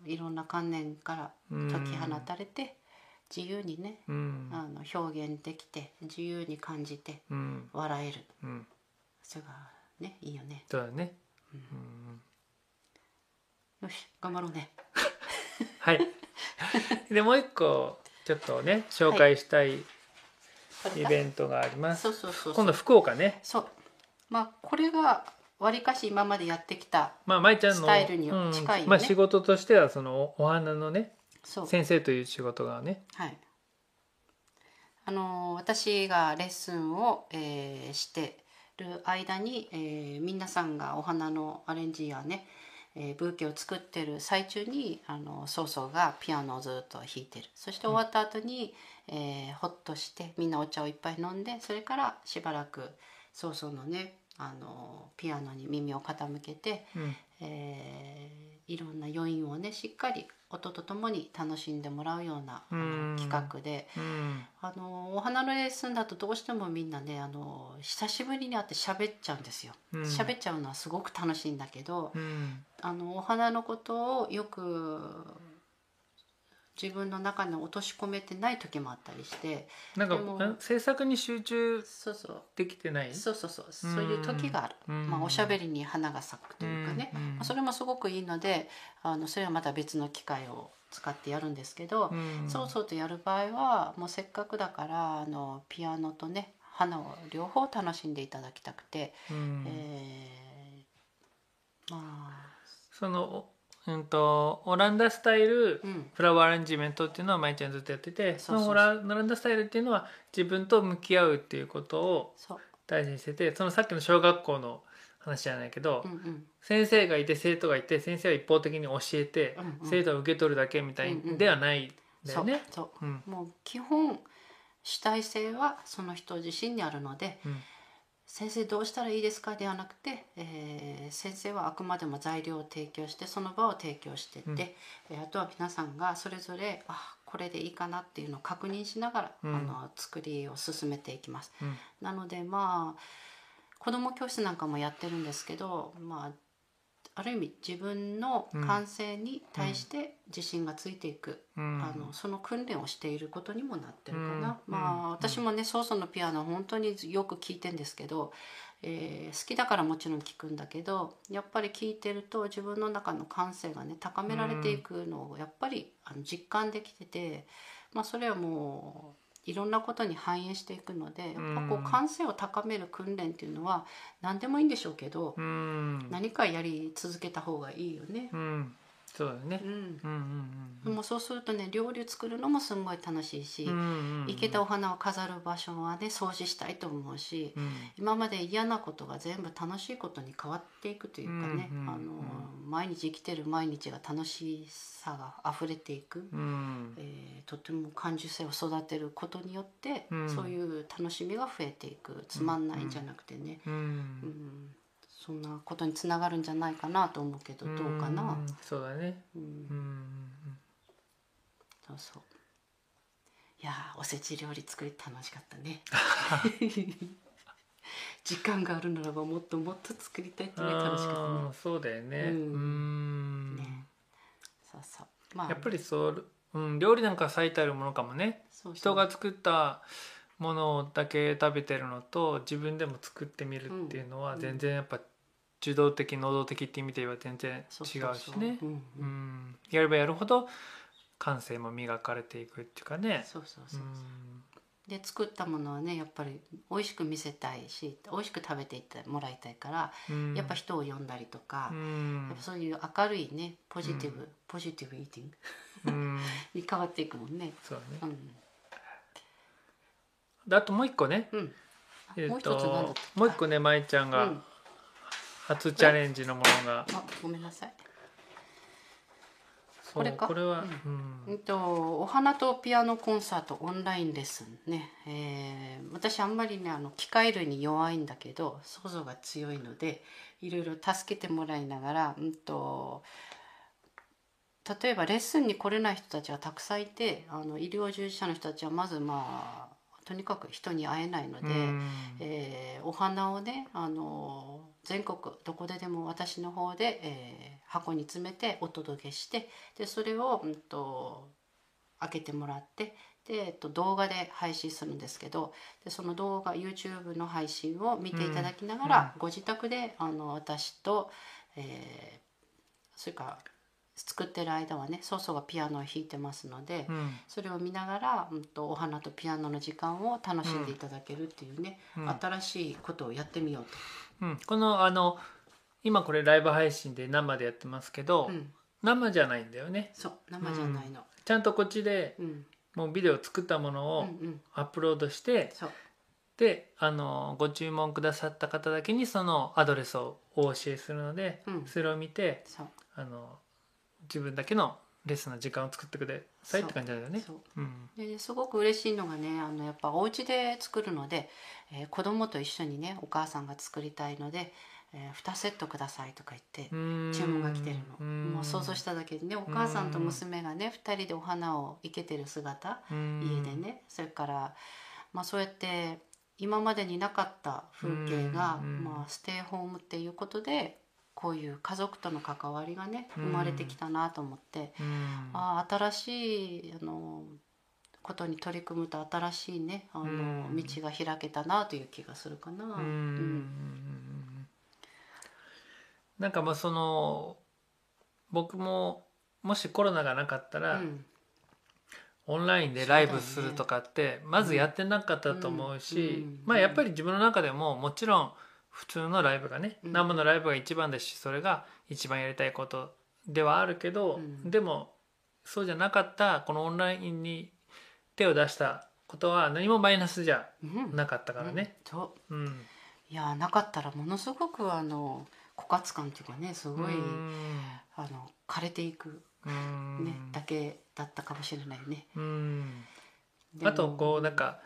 Speaker 2: いろんな観念から解き放たれて、自由にね
Speaker 1: うん
Speaker 2: あの表現できて自由に感じて
Speaker 1: うん
Speaker 2: 笑える
Speaker 1: うん
Speaker 2: それがねいいよね。
Speaker 1: そうだね。
Speaker 2: よし頑張ろうね。
Speaker 1: はい。でもう一個ちょっとね紹介したいイベントがあります。
Speaker 2: そうそうそうそう。
Speaker 1: 今度福岡ね。
Speaker 2: そう。まあこれがわりかし今までやってきた
Speaker 1: まあ舞ちゃんの
Speaker 2: スタイルに近いよね
Speaker 1: うんまあ仕事としてはそのおお花のね先生という仕事がね。
Speaker 2: はい。あの私がレッスンを、えーしてる間に、えー皆さんがお花のアレンジやね、えーブーケを作ってる最中にあのソーソーがピアノをずっと弾いてるそして終わった後に、えーほっとしてみんなお茶をいっぱい飲んでそれからしばらくソーソーのねあのピアノに耳を傾けて、
Speaker 1: うん
Speaker 2: えーいろんな余韻をねしっかり音とともに楽しんでもらうようなあ
Speaker 1: うん。
Speaker 2: の企画で。
Speaker 1: うん。
Speaker 2: あのお花のレッスンだとどうしてもみんなねあの久しぶりに会って喋っちゃうんですよ。
Speaker 1: うん。
Speaker 2: 喋っちゃうのはすごく楽しいんだけど
Speaker 1: うん。
Speaker 2: あのお花のことをよく自分の中に落とし込めてない時もあったりして
Speaker 1: なんか制作に集中できてない？
Speaker 2: そうそうそう。そういう時がある、
Speaker 1: うん。
Speaker 2: まあ、おしゃべりに花が咲くというかね、まあそれもすごくいいのであのそれはまた別の機械を使ってやるんですけど、
Speaker 1: うん。
Speaker 2: そうそうとやる場合はもうせっかくだからあのピアノとね花を両方楽しんでいただきたくて、
Speaker 1: うん。
Speaker 2: えーまあ。
Speaker 1: そのおうんとオランダスタイル
Speaker 2: うん。
Speaker 1: フラワーアレンジメントっていうのは舞ちゃんずっとやっててそのオラオランダスタイルっていうのは自分と向き合うっていうことを大事にしててそのさっきの小学校の話じゃないけど、
Speaker 2: うんうん。
Speaker 1: 先生がいて生徒がいて先生は一方的に教えて、
Speaker 2: うんうん。
Speaker 1: 生徒は受け取るだけみたいではないんだよね。
Speaker 2: もう基本主体性はその人自身にあるので
Speaker 1: うん
Speaker 2: 先生どうしたらいいですかではなくて、えー先生はあくまでも材料を提供してその場を提供してって、
Speaker 1: うん。
Speaker 2: えーあとは皆さんがそれぞれあこれでいいかなっていうのを確認しながら、
Speaker 1: うん。
Speaker 2: あの作りを進めていきます。
Speaker 1: うん。
Speaker 2: なのでまあ子ども教室なんかもやってるんですけど、まあ、ある意味自分の感性に対して自信がついていく、
Speaker 1: うん。
Speaker 2: あのその訓練をしていることにもなってるかな、
Speaker 1: うん。
Speaker 2: ま
Speaker 1: うん。
Speaker 2: あ私もねソーソのピアノ本当によく聴いてんですけど、えー好きだからもちろん聴くんだけどやっぱり聴いてると自分の中の感性がね高められていくのをやっぱりあの実感できてて、まあ、それはもういろんなことに反映していくのでやっぱこ
Speaker 1: う
Speaker 2: 感性を高める訓練っていうのは何でもいいんでしょうけど、
Speaker 1: うん。
Speaker 2: 何かやり続けた方がいいよね。
Speaker 1: うんそうだよね。
Speaker 2: う。ん。
Speaker 1: うんうん
Speaker 2: でもそうするとね料理を作るのもすんごい楽しいし、
Speaker 1: うんうんうん
Speaker 2: 生けたお花を飾る場所はね掃除したいと思うし、
Speaker 1: うん。
Speaker 2: 今まで嫌なことが全部楽しいことに変わっていくというかね、
Speaker 1: うんうんうん
Speaker 2: あの毎日生きてる毎日が楽しさが溢れていく、
Speaker 1: うん。
Speaker 2: えーとても感受性を育てることによって、
Speaker 1: うん。
Speaker 2: そういう楽しみが増えていく。つまんないんじゃなくてね、
Speaker 1: うん。
Speaker 2: うんそんなことにつながるんじゃないかなと思うけどどうかな？
Speaker 1: んそうだね。
Speaker 2: うん
Speaker 1: うん
Speaker 2: そうそう。いやーおせち料理作り楽しかったね。時間があるならばもっともっと作りたいってい楽しかったね。
Speaker 1: そうだよね。
Speaker 2: う
Speaker 1: うんん
Speaker 2: ねそうそう。まあ
Speaker 1: やっぱりそう、うん、料理なんか最たるものかもね。人が作ったものだけ食べてるのと自分でも作ってみるっていうのは
Speaker 2: うん。
Speaker 1: 全然やっぱ受動的能動的って意味で言えば全然違うしね。
Speaker 2: うん
Speaker 1: う
Speaker 2: う。ん
Speaker 1: ん、やればやるほど感性も磨かれていくっていうかね。
Speaker 2: そうそうそう。
Speaker 1: う。ん
Speaker 2: で作ったものはねやっぱり美味しく見せたいし美味しく食べていってもらいたいから、
Speaker 1: うん。
Speaker 2: やっぱ人を呼んだりとか、
Speaker 1: うん。
Speaker 2: やっぱそういう明るいねポジティブ、ポジティブイーティング
Speaker 1: うん。
Speaker 2: に変わっていくもんね。
Speaker 1: そうだね。
Speaker 2: うん。
Speaker 1: であともう一個ね、
Speaker 2: うん。あ
Speaker 1: えっ
Speaker 2: もう一つなんだ
Speaker 1: と
Speaker 2: った？っけ
Speaker 1: もう一個ね舞ちゃんが
Speaker 2: うん。
Speaker 1: 初チャレンジのものが、
Speaker 2: あごめんなさい。
Speaker 1: そう
Speaker 2: これか？
Speaker 1: これは、
Speaker 2: う
Speaker 1: うん。
Speaker 2: うんとお花とピアノコンサートオンラインレッスンね、えー私あんまりねあの機械類に弱いんだけど想像が強いのでいろいろ助けてもらいながら、うん、と例えばレッスンに来れない人たちがたくさんいてあの医療従事者の人たちはまずまあとにかく人に会えないので。
Speaker 1: うん
Speaker 2: えーお花をね、あの全国どこででも私の方で、えー箱に詰めてお届けしてでそれを、うん、と開けてもらってで、えっと、動画で配信するんですけどでその動画 YouTube の配信を見ていただきながら、ご自宅であの私と、えーそれから作ってる間はねソーソがピアノを弾いてますので。
Speaker 1: うん。
Speaker 2: それを見ながら、うん、とお花とピアノの時間を楽しんでいただけるっていうね、
Speaker 1: うん。
Speaker 2: 新しいことをやってみよう
Speaker 1: うん、このあの今これライブ配信で生でやってますけど、
Speaker 2: と、うん、
Speaker 1: 生じゃないんだよね。
Speaker 2: そう生じゃないの、
Speaker 1: ちゃんとこっちで
Speaker 2: うん。
Speaker 1: もうビデオ作ったもの
Speaker 2: うん
Speaker 1: を
Speaker 2: うん。
Speaker 1: アップロードして、
Speaker 2: そう。
Speaker 1: であのご注文くださった方だけにそのアドレスをお教えするので、
Speaker 2: うん。
Speaker 1: それを見て
Speaker 2: そう。
Speaker 1: あの自分だけのレッスンの時間を作ってくださいって感じだよね。
Speaker 2: そう。
Speaker 1: うん。
Speaker 2: ですごく嬉しいのがねあのやっぱお家で作るので、えー子供と一緒にねお母さんが作りたいので、えー2セットください」とか言って
Speaker 1: うん。
Speaker 2: 注文が来てるの、
Speaker 1: ん。
Speaker 2: もう想像しただけでねお母さんと娘がね2人でお花を生けてる姿
Speaker 1: うん。
Speaker 2: 家でね。それから、まあ、そうやって今までになかった風景が、
Speaker 1: うん。
Speaker 2: まあ、ステイホームっていうことでこういう家族との関わりがね
Speaker 1: うん。
Speaker 2: 生まれてきたなと思って、
Speaker 1: うん。
Speaker 2: ああ新しいあのことに取り組むと新しいねあの、
Speaker 1: うん。
Speaker 2: 道が開けたなという気がするかな。
Speaker 1: うん。
Speaker 2: うん
Speaker 1: なんかまあその僕ももしコロナがなかったら、
Speaker 2: うん。
Speaker 1: オンラインでライブするとかってまずやってなかったと思うし、
Speaker 2: うん。
Speaker 1: まあやっぱり自分の中でももちろん普通のライブがね、
Speaker 2: うん。
Speaker 1: 生のライブが一番ですしそれが一番やりたいことではあるけど、
Speaker 2: うん。
Speaker 1: でもそうじゃなかったこのオンラインに手を出したことは何もマイナスじゃ
Speaker 2: うん。
Speaker 1: なかったからね。
Speaker 2: うん。そう。
Speaker 1: うん。
Speaker 2: いやなかったらものすごくあの枯渇感っていうかねすごい、
Speaker 1: うん。
Speaker 2: あの枯れていく、
Speaker 1: うん。
Speaker 2: ねだけだったかもしれないね。
Speaker 1: あとこうなん、か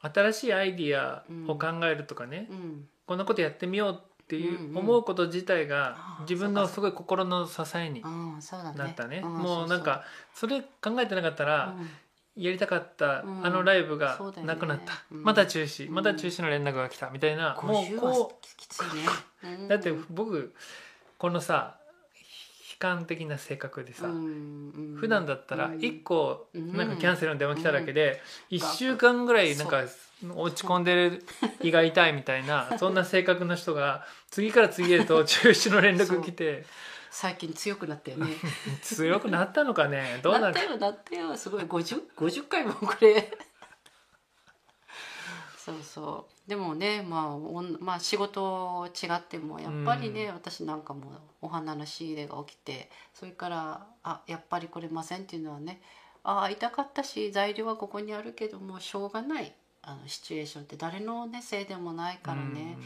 Speaker 1: 新しいアイディアを考えるとかね、
Speaker 2: うん。
Speaker 1: こんなことやってみようっていう思うこと自体が自分のすごい心の支えに。なったね。
Speaker 2: ん
Speaker 1: もうなんかそれ考えてなかったらやりたかった
Speaker 2: うん。
Speaker 1: あのライブがなくなった、
Speaker 2: うん。
Speaker 1: また中止。
Speaker 2: うん。
Speaker 1: また中止の連絡が来た。みたいな、
Speaker 2: うん、
Speaker 1: もう
Speaker 2: 50
Speaker 1: こ。
Speaker 2: う
Speaker 1: うんだって僕このさ悲観的な性格でさ、
Speaker 2: うんうん。
Speaker 1: 普段だったら
Speaker 2: うん
Speaker 1: 1個
Speaker 2: うん。
Speaker 1: なんかキャンセルの電話来ただけで1週間ぐらいなんか落ち込んでる胃が痛いみたいな そんな性格の人が次から次へと中止の連絡来て。
Speaker 2: 最近強くなったよね。
Speaker 1: 強くなったのかね？どうな
Speaker 2: ったよなったよ。すごい。50, 50回もこれ。そうそうでもねまあおんまあ仕事違ってもやっぱりね、
Speaker 1: うん。
Speaker 2: 私なんかもお花の仕入れが起きてそれからあやっぱり来れませんっていうのはねあ会いたかったし材料はここにあるけどもしょうがないあのシチュエーションって誰の、ね、せいでもないからね、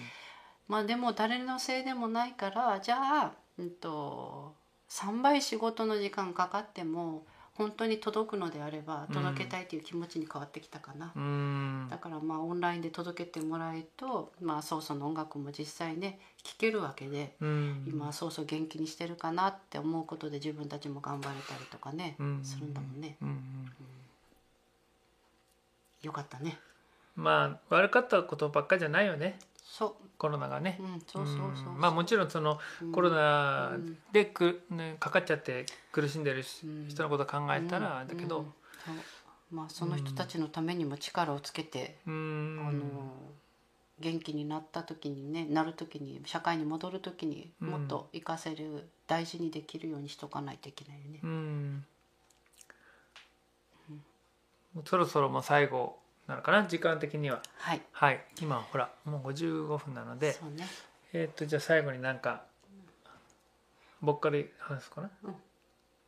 Speaker 2: まあでも誰のせいでもないからじゃあ、うん、と3倍仕事の時間かかっても本当に届くのであれば
Speaker 1: うん。
Speaker 2: 届けたいという気持ちに変わってきたかな、
Speaker 1: うん。
Speaker 2: だからまあオンラインで届けてもらえるとまあそうそうの音楽も実際ね聴けるわけで、
Speaker 1: うん。
Speaker 2: 今はそうそう元気にしてるかなって思うことで自分たちも頑張れたりとかね、
Speaker 1: うん。
Speaker 2: するんだもんね。
Speaker 1: うん。
Speaker 2: よかったね。
Speaker 1: まあ悪かったことばっかじゃないよね。
Speaker 2: そ
Speaker 1: コロナがね。まあもちろんそのコロナ
Speaker 2: うん。
Speaker 1: でく、ね、かかっちゃって苦しんでる人のこと考えたらだけど。
Speaker 2: まあその人たちのためにも力をつけて、
Speaker 1: うん。
Speaker 2: あの元気になった時にねなる時に社会に戻る時に
Speaker 1: うん。
Speaker 2: もっと活かせる、大事にできるようにしとかないといけないよね。
Speaker 1: そろそろもう最後なのかな？時間的には
Speaker 2: はい、
Speaker 1: はい今ほらもう55分なので
Speaker 2: そうね。
Speaker 1: えっ、とじゃあ最後になんか僕から話すかな？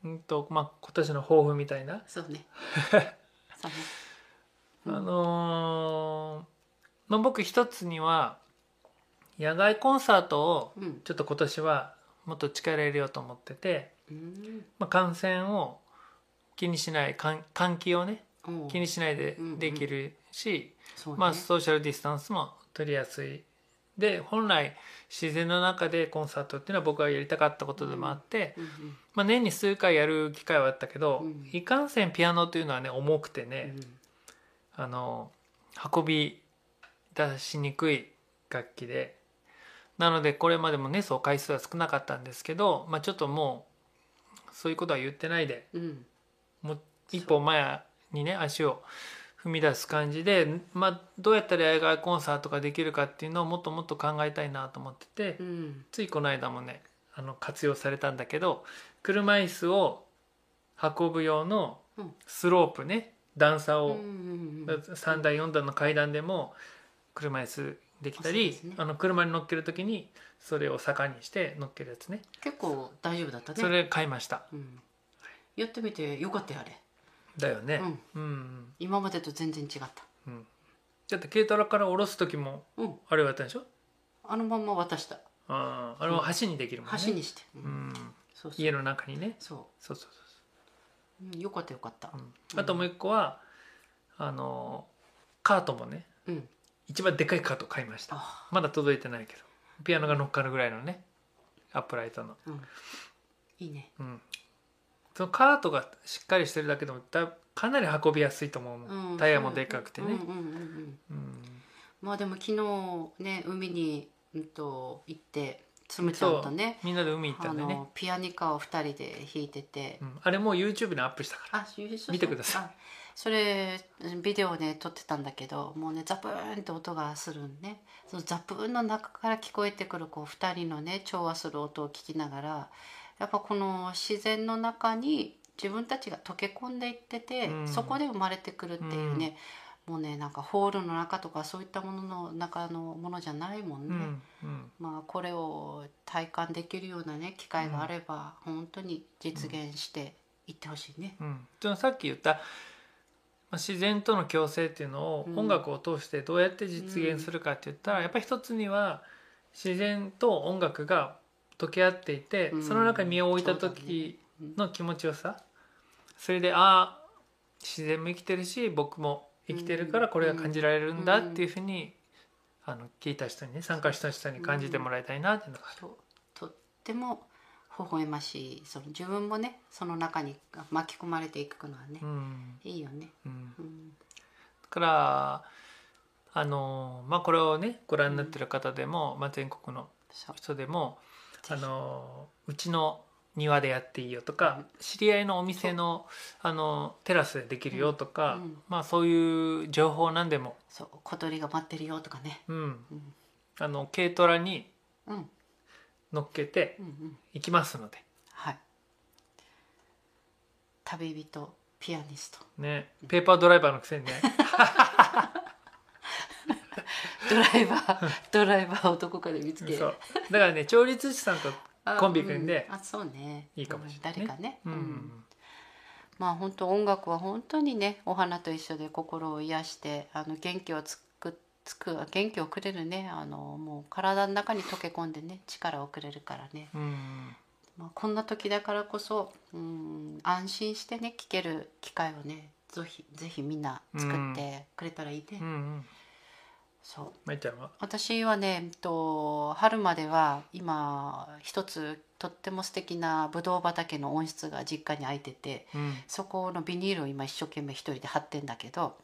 Speaker 1: うんとまあ今年の抱負みたいな？
Speaker 2: そうね。そうね。
Speaker 1: あのーまあ、僕一つには野外コンサートを
Speaker 2: うん。
Speaker 1: ちょっと今年はもっと力入れようと思ってて、
Speaker 2: うん。
Speaker 1: まあ、感染を気にしない換換気をね
Speaker 2: うん
Speaker 1: 気にしないで
Speaker 2: うんうん
Speaker 1: できるし、
Speaker 2: そうね。
Speaker 1: まあ、ソーシャルディスタンスも取りやすいで本来自然の中でコンサートっていうのは僕はやりたかったことでもあって、
Speaker 2: うんうん
Speaker 1: まあ、年に数回やる機会はあったけど、
Speaker 2: うん
Speaker 1: いかんせんピアノというのはね重くてね、あの運び出しにくい楽器でなのでこれまでもねそう回数は少なかったんですけど、まあ、ちょっともうそういうことは言ってないで
Speaker 2: うん。うん。
Speaker 1: もう一歩前にね足を踏み出す感じで、まあ、どうやったら野外コンサートができるかっていうのをもっともっと考えたいなと思ってて、
Speaker 2: うん。
Speaker 1: ついこの間もねあの活用されたんだけど車椅子を運ぶ用の
Speaker 2: うん
Speaker 1: スロープね段差を、
Speaker 2: うんうんうん
Speaker 1: 3段4段の階段でも車椅子できたり
Speaker 2: ね
Speaker 1: あの車に乗っける時にそれを坂にして乗っけるやつね
Speaker 2: 結構大丈夫だったね。
Speaker 1: それ買いました
Speaker 2: うん。やってみてよかったよあれ。
Speaker 1: だよね。
Speaker 2: うん。
Speaker 1: うん、
Speaker 2: 今までと全然違った。
Speaker 1: うん、だって軽トラから下ろす時も
Speaker 2: うん。
Speaker 1: あれをやったんでしょ？
Speaker 2: あのまんま渡した。
Speaker 1: あーあれは橋にできるもんね。
Speaker 2: 橋にして。う
Speaker 1: うん。ん、
Speaker 2: そうそう。
Speaker 1: 家の中にね。
Speaker 2: そ
Speaker 1: そうそう
Speaker 2: う。う。んよかったよかった。
Speaker 1: そう、。うん、あともう一個はあのカートもね。
Speaker 2: うん。
Speaker 1: 一番でかいカート買いました。
Speaker 2: あ。
Speaker 1: まだ届いてないけど。ピアノが乗っかるぐらいのねアップライトの、
Speaker 2: うん、いいね。
Speaker 1: うん、そのカートがしっかりしてるだけでもだかなり運びやすいと思う。もん、
Speaker 2: うん。
Speaker 1: タイヤもでかくてね、
Speaker 2: まあでも昨日ね海に、うん、と行ってつむちゃんとね。
Speaker 1: みんなで海行った
Speaker 2: あ
Speaker 1: んでね、
Speaker 2: のピアニカを2人で弾いてて。
Speaker 1: うん、あれもう YouTube にアップしたから。
Speaker 2: あ
Speaker 1: 見てください。
Speaker 2: あそれビデオね撮ってたんだけどもうねザプーンって音がするんね。そのザプーンの中から聞こえてくるこう2人のね調和する音を聞きながらやっぱこの自然の中に自分たちが溶け込んでいってて、
Speaker 1: うん。
Speaker 2: そこで生まれてくるっていうね、もうねなんかホールの中とかそういったものの中のものじゃないもんね。
Speaker 1: うんうん。
Speaker 2: まあ、これを体感できるようなね機会があれば、本当に実現していってほしいね。
Speaker 1: うん、さっき言った、まあ、自然との共生っていうのを
Speaker 2: うん。
Speaker 1: 音楽を通してどうやって実現するかって言ったら、やっぱり一つには自然と音楽が溶け合っていて、
Speaker 2: うん。
Speaker 1: その中に身を置いた時の気持ちよさ。それでああ自然も生きてるし僕も生きてるからこれが感じられるんだっていうふうに、あの聞いた人にね参加した人に感じてもらいたいなっていうのがある。
Speaker 2: そう。とっても微笑ましい。その自分もねその中に巻き込まれていくのはね、
Speaker 1: うん。
Speaker 2: いいよね。
Speaker 1: うん。
Speaker 2: うん。
Speaker 1: だからあのまあこれをねご覧になってる方でも、まあ、全国の
Speaker 2: そう。
Speaker 1: 人でもあのうちの庭でやっていいよとか、知り合いのお店のあのテラスでできるよとか、
Speaker 2: うん。うん。
Speaker 1: まあそういう情報なんでも、
Speaker 2: そう小鳥が待ってるよとかね。
Speaker 1: うん、
Speaker 2: うん。
Speaker 1: あの軽トラに
Speaker 2: うん。
Speaker 1: 乗っけて行きますので、
Speaker 2: はい。旅人ピアニスト。
Speaker 1: ね、ペーパードライバーのくせにね
Speaker 2: ドライバードライバーをどこかで見つけ
Speaker 1: そう。だからね調律師さんと
Speaker 2: あ
Speaker 1: コンビ組んで
Speaker 2: うん。あそうね。
Speaker 1: いいかもしれないね。
Speaker 2: うん誰かね、
Speaker 1: うん。
Speaker 2: うん。まあ本当音楽は本当にねお花と一緒で心を癒してあの元気をつくつく元気をくれるねあのもう体の中に溶け込んでね力をくれるからね、
Speaker 1: うん。
Speaker 2: まあ、こんな時だからこそうん安心してね聴ける機会をねぜひぜひみんな作ってくれたらいいね、
Speaker 1: うんうん
Speaker 2: そう。
Speaker 1: まいちゃんは？
Speaker 2: 私はね、えっと、春までは今一つとっても素敵なぶどう畑の温室が実家に空いてて
Speaker 1: うん。
Speaker 2: そこのビニールを今一生懸命一人で貼ってんだけど、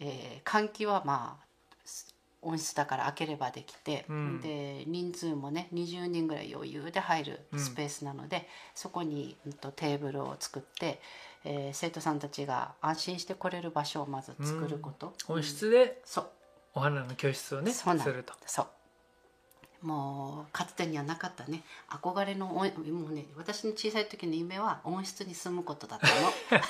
Speaker 2: えー換気はまあす温室だから開ければできて、
Speaker 1: うん。
Speaker 2: で人数もね20人ぐらい余裕で入るスペースなので、そこに、うんと、テーブルを作って、えー生徒さんたちが安心して来れる場所をまず作ること。
Speaker 1: 温
Speaker 2: うん。
Speaker 1: 室で？
Speaker 2: そう
Speaker 1: お花の教室をねす
Speaker 2: そうなの
Speaker 1: ると。
Speaker 2: そう。もうかつてにはなかったね。憧れの音もうね私の小さい時の夢は温室に住むことだったの。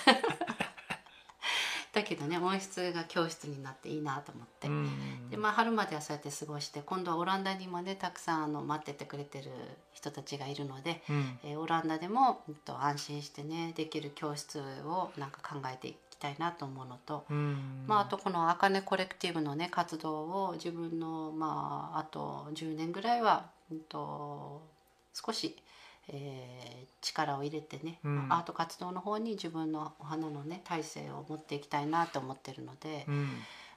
Speaker 2: だけどね温室が教室になっていいなと思って、
Speaker 1: うん。
Speaker 2: でまあ春まではそうやって過ごして今度はオランダにもねたくさんあの待っててくれてる人たちがいるので、
Speaker 1: うん。
Speaker 2: えーオランダでも、うんと、安心してねできる教室をなんか考えてたいなと思うのと、
Speaker 1: うん。
Speaker 2: まあ、あとこの「あかねコレクティブ」のね活動を自分のまああと10年ぐらいは、うん、と少し、えー力を入れてね、
Speaker 1: うん。
Speaker 2: アート活動の方に自分のお花のね体制を持っていきたいなと思ってるので、
Speaker 1: うん。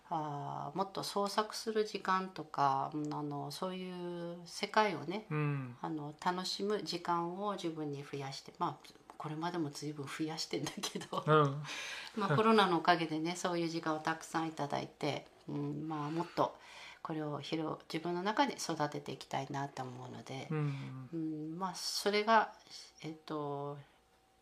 Speaker 2: あーもっと創作する時間とかうんあのそういう世界をね
Speaker 1: うん。
Speaker 2: あの楽しむ時間を自分に増やしてまあこれまでも随分増やしてんだけど。
Speaker 1: うん。
Speaker 2: まあ、コロナのおかげでねそういう時間をたくさんいただいて、うんまあ、もっとこれを広自分の中で育てていきたいなと思うので。
Speaker 1: う、ん。
Speaker 2: うんまあ、それが、えっと、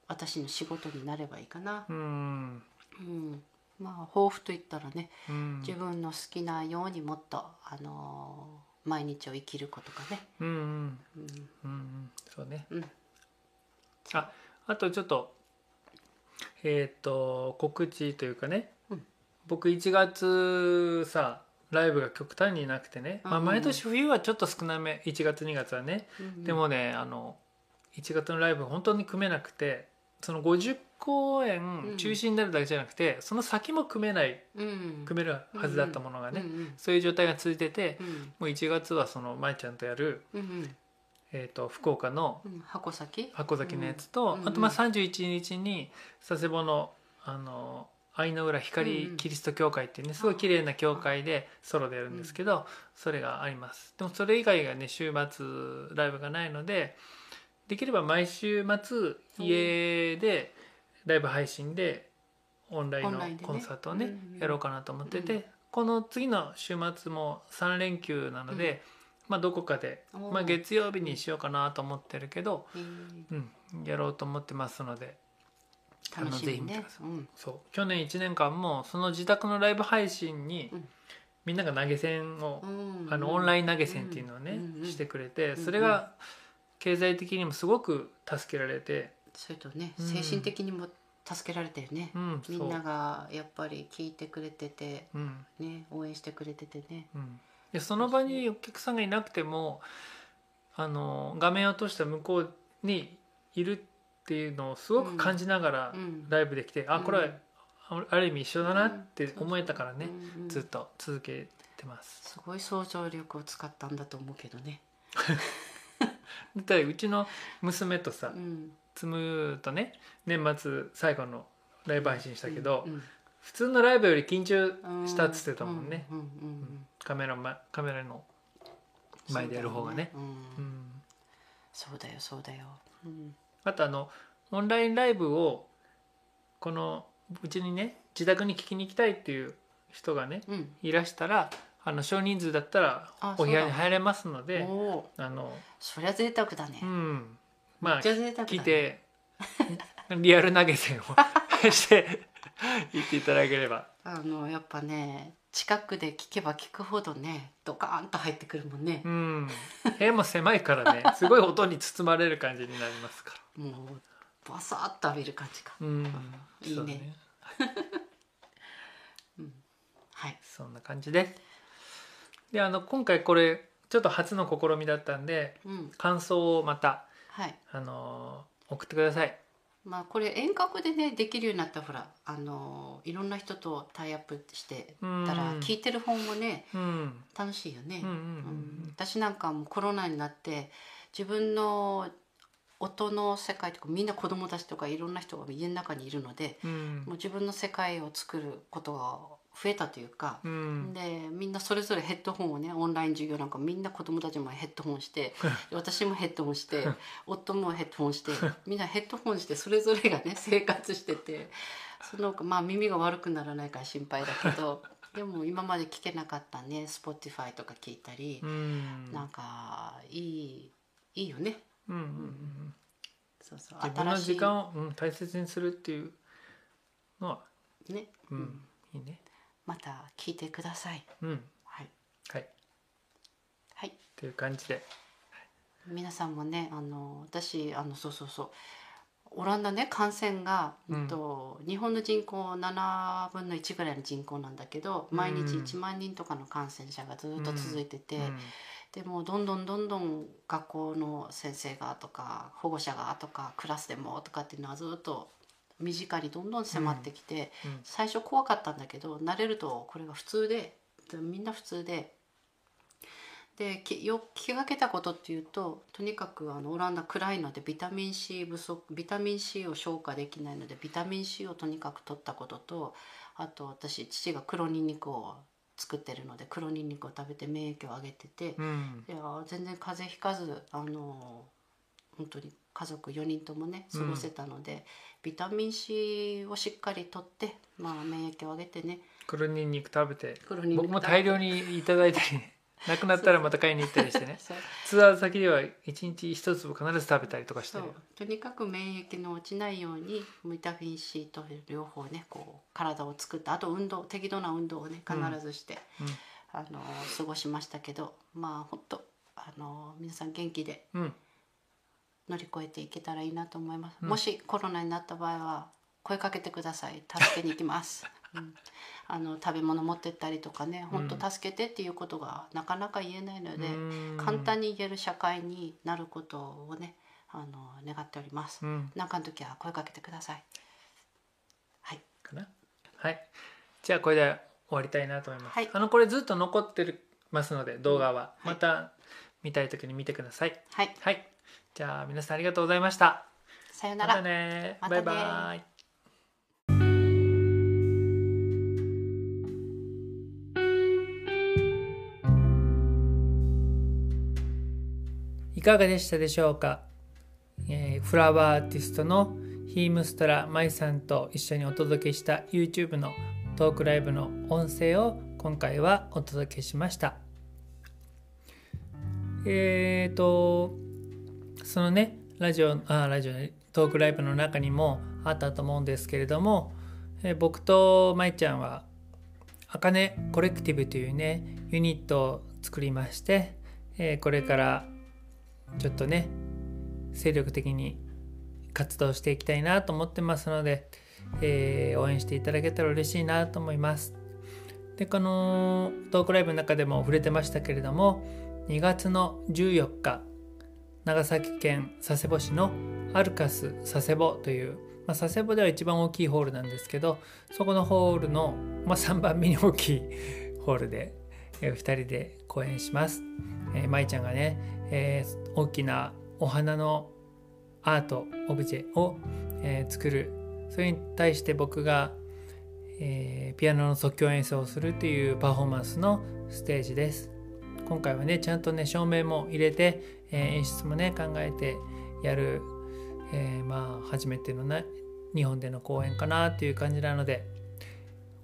Speaker 2: 私の仕事になればいいかな。
Speaker 1: うん。
Speaker 2: うん。まあ、抱負といったらね
Speaker 1: うん。
Speaker 2: 自分の好きなようにもっと、あの毎日を生きることかね。
Speaker 1: うん。うん。
Speaker 2: うん
Speaker 1: うん。そうね。
Speaker 2: うん。
Speaker 1: ああとちょっとえっ、と告知というかね、
Speaker 2: うん。
Speaker 1: 僕1月さライブが極端になくてね、まあ、
Speaker 2: うん
Speaker 1: 毎年冬はちょっと少なめ。1月2月はね、
Speaker 2: うん
Speaker 1: でもねあの1月のライブ本当に組めなくて。その50公演中止になるだけじゃなくて、その先も組めない
Speaker 2: うん。
Speaker 1: 組めるはずだったものがね、
Speaker 2: うんうん
Speaker 1: そういう状態が続いてて
Speaker 2: うん。
Speaker 1: もう1月はその舞ちゃんとやる、えー、と福岡の
Speaker 2: うん箱先
Speaker 1: 箱崎のやつと、
Speaker 2: うん
Speaker 1: あとまあ31日に佐世保のあの愛の浦光キリスト教会っていうねすごい綺麗な教会でソロでやるんですけどそれがあります。でもそれ以外がね週末ライブがないのでできれば毎週末家でライブ配信でオンラインのコンサートをね
Speaker 2: うんうん
Speaker 1: やろうかなと思って
Speaker 2: う
Speaker 1: てこの次の週末も3連休なのでまあどこかでまあ月曜日にしようかなと思ってるけどうんやろうと思ってますのであのぜひ見てくださ
Speaker 2: うん。
Speaker 1: そう。去年1年間もその自宅のライブ配信に
Speaker 2: うん。
Speaker 1: みんなが投げ銭を、
Speaker 2: うん。
Speaker 1: あのオンライン投げ銭っていうのをね、してくれて
Speaker 2: ん。
Speaker 1: それが経済的にもすごく助けられて、
Speaker 2: それとね
Speaker 1: うん。
Speaker 2: 精神的にも助けられてるね。
Speaker 1: うん、そう。ん
Speaker 2: みながやっぱり聞いてくれてて
Speaker 1: うん。
Speaker 2: ね応援してくれててね。
Speaker 1: うん、でその場にお客さんがいなくてもあの画面を通した向こうにいるっていうのをすごく感じながら
Speaker 2: うん。
Speaker 1: ライブできて、あこれは
Speaker 2: うん
Speaker 1: あある意味一緒だなって思えたからね、
Speaker 2: うん。うん。
Speaker 1: ずっと続けてます。
Speaker 2: すごい想像力を使ったんだと思うけどね。
Speaker 1: だってうちの娘とさ
Speaker 2: うん。
Speaker 1: つむとね年末最後のライブ配信したけど、
Speaker 2: うん
Speaker 1: 普通のライブより緊張
Speaker 2: うん
Speaker 1: したっつってたもんね、
Speaker 2: うんうんうん
Speaker 1: カメラまカメラの
Speaker 2: うん
Speaker 1: 前でやる方がね。
Speaker 2: そうだよそうだよそうだよ。うん。
Speaker 1: あとあのオンラインライブをこのうちにね自宅に聞きに行きたいっていう人がね
Speaker 2: うん。
Speaker 1: いらしたらあの少人数だったら
Speaker 2: あ
Speaker 1: お部屋に入れますのであの
Speaker 2: そりゃ贅沢だね。
Speaker 1: うん。まあ
Speaker 2: ね。
Speaker 1: 来て リアル投げ銭を して行っていただければ。
Speaker 2: あのやっぱね近くで聞けば聞くほどねドカーンと入ってくるもんね。
Speaker 1: う、ん。部屋も狭いからね すごい音に包まれる感じになりますから。
Speaker 2: もうバサッと浴びる感じか。
Speaker 1: うん。
Speaker 2: いいね。
Speaker 1: そうね。
Speaker 2: はい。
Speaker 1: そんな感じで。であの今回これちょっと初の試みだったんで
Speaker 2: うん。
Speaker 1: 感想をまた
Speaker 2: はい。
Speaker 1: あの送ってください
Speaker 2: まあこれ遠隔でねできるようになったらほらあのいろんな人とタイアップして
Speaker 1: うん。
Speaker 2: たら聞いてる方もね
Speaker 1: うん。
Speaker 2: 楽しいよね、
Speaker 1: うんうん
Speaker 2: うん私なんかもコロナになって自分の音の世界とかみんな子供たちとかいろんな人が家の中にいるので
Speaker 1: うん。
Speaker 2: もう自分の世界を作ることが増えたというか、
Speaker 1: うん。
Speaker 2: でみんなそれぞれヘッドホンをねオンライン授業なんかみんな子供たちもヘッドホンしてで 私もヘッドホンして 夫もヘッドホンしてみんなヘッドホンしてそれぞれがね生活しててそのまあ耳が悪くならないから心配だけど でも今まで聞けなかったね Spotify とか聞いたり
Speaker 1: う、ん。
Speaker 2: なんかいいいいよね。
Speaker 1: うんうんうん
Speaker 2: そうそう
Speaker 1: 自分の時間を、うん、大切にするっていうのは、
Speaker 2: ね、
Speaker 1: う
Speaker 2: うんん、
Speaker 1: いいね
Speaker 2: また聞いてください。
Speaker 1: うん。
Speaker 2: はい、
Speaker 1: はい。
Speaker 2: はい。
Speaker 1: っていう感じで。
Speaker 2: 皆さんもねあの私あのそうそうそう。オランダね感染が、
Speaker 1: うん。
Speaker 2: うんと日本の人口7分の1ぐらいの人口なんだけど毎日
Speaker 1: うん
Speaker 2: 1万人とかの感染者がずっと続いてて、
Speaker 1: うん。
Speaker 2: でもうどんどんどんどん学校の先生がとか保護者がとかクラスでもとかっていうのはずっと身近にどんどん迫ってきて、
Speaker 1: うん
Speaker 2: 最初怖かったんだけど慣れるとこれが普通ででみんな普通で。できよ気がけたことっていうととにかくあのオランダ暗いのでビタミン C 不足ビタミン C を消化できないのでビタミン C をとにかく取ったこととあと私父が黒ニンニクを作ってるので黒ニンニクを食べて免疫を上げてて、
Speaker 1: うん
Speaker 2: いや全然風邪ひかずあの本当に家族4人ともね過ごせたので、ビタミン C をしっかりとって、まあ、免疫を上げてね。
Speaker 1: 黒ニンニク食べて僕も大量にいただいたりね なくなったらまた買いに行ったりしてね。ツアー先では一日一粒必ず食べたりとかして
Speaker 2: とにかく免疫の落ちないようにビタミン C と両方ねこう体を作ってあと運動適度な運動をね必ずして、あの過ごしましたけどまあ本当あの皆さん元気で
Speaker 1: うん
Speaker 2: 乗り越えていけたらいいなと思います、
Speaker 1: うん。
Speaker 2: もしコロナになった場合は声かけてください。助けに行きます、うん、あの食べ物持ってったりとかね本当助けてっていうことがなかなか言えないので、
Speaker 1: うん。
Speaker 2: 簡単に言える社会になることをねあの願っております。
Speaker 1: うん。
Speaker 2: 何かの時は声かけてください。はい。
Speaker 1: かな？はい。じゃあこれで終わりたいなと思います、
Speaker 2: はい。
Speaker 1: あのこれずっと残ってるますので動画は、また見たい時に見てください。
Speaker 2: はい。
Speaker 1: はいじゃあ皆さんありがとうございました。
Speaker 2: さよなら。
Speaker 1: またね、
Speaker 2: ま、
Speaker 1: バイバイ。いかがでしたでしょうか、えー、フラワーアーティストのヒームストラ舞さんと一緒にお届けした YouTube のトークライブの音声を今回はお届けしました。えっ、ー、とそのねラジオあラジオトークライブの中にもあったと思うんですけれども、え、僕と舞ちゃんはあかねコレクティブというねユニットを作りまして、え、これからちょっとね精力的に活動していきたいなと思ってますので、えー、応援していただけたら嬉しいなと思います。でこのトークライブの中でも触れてましたけれども2月の14日長崎県佐世保市のアルカス佐世保という、まあ、佐世保では一番大きいホールなんですけどそこのホールの、まあ、3番目に大きいホールで、えー、2人で公演します。えー、舞ちゃんがね、えー、大きなお花のアートオブジェを、えー、作るそれに対して僕が、えー、ピアノの即興演奏をするというパフォーマンスのステージです今回はねちゃんとね照明も入れて、えー、演出もね考えてやる、えまあ初めてのね日本での公演かなっていう感じなので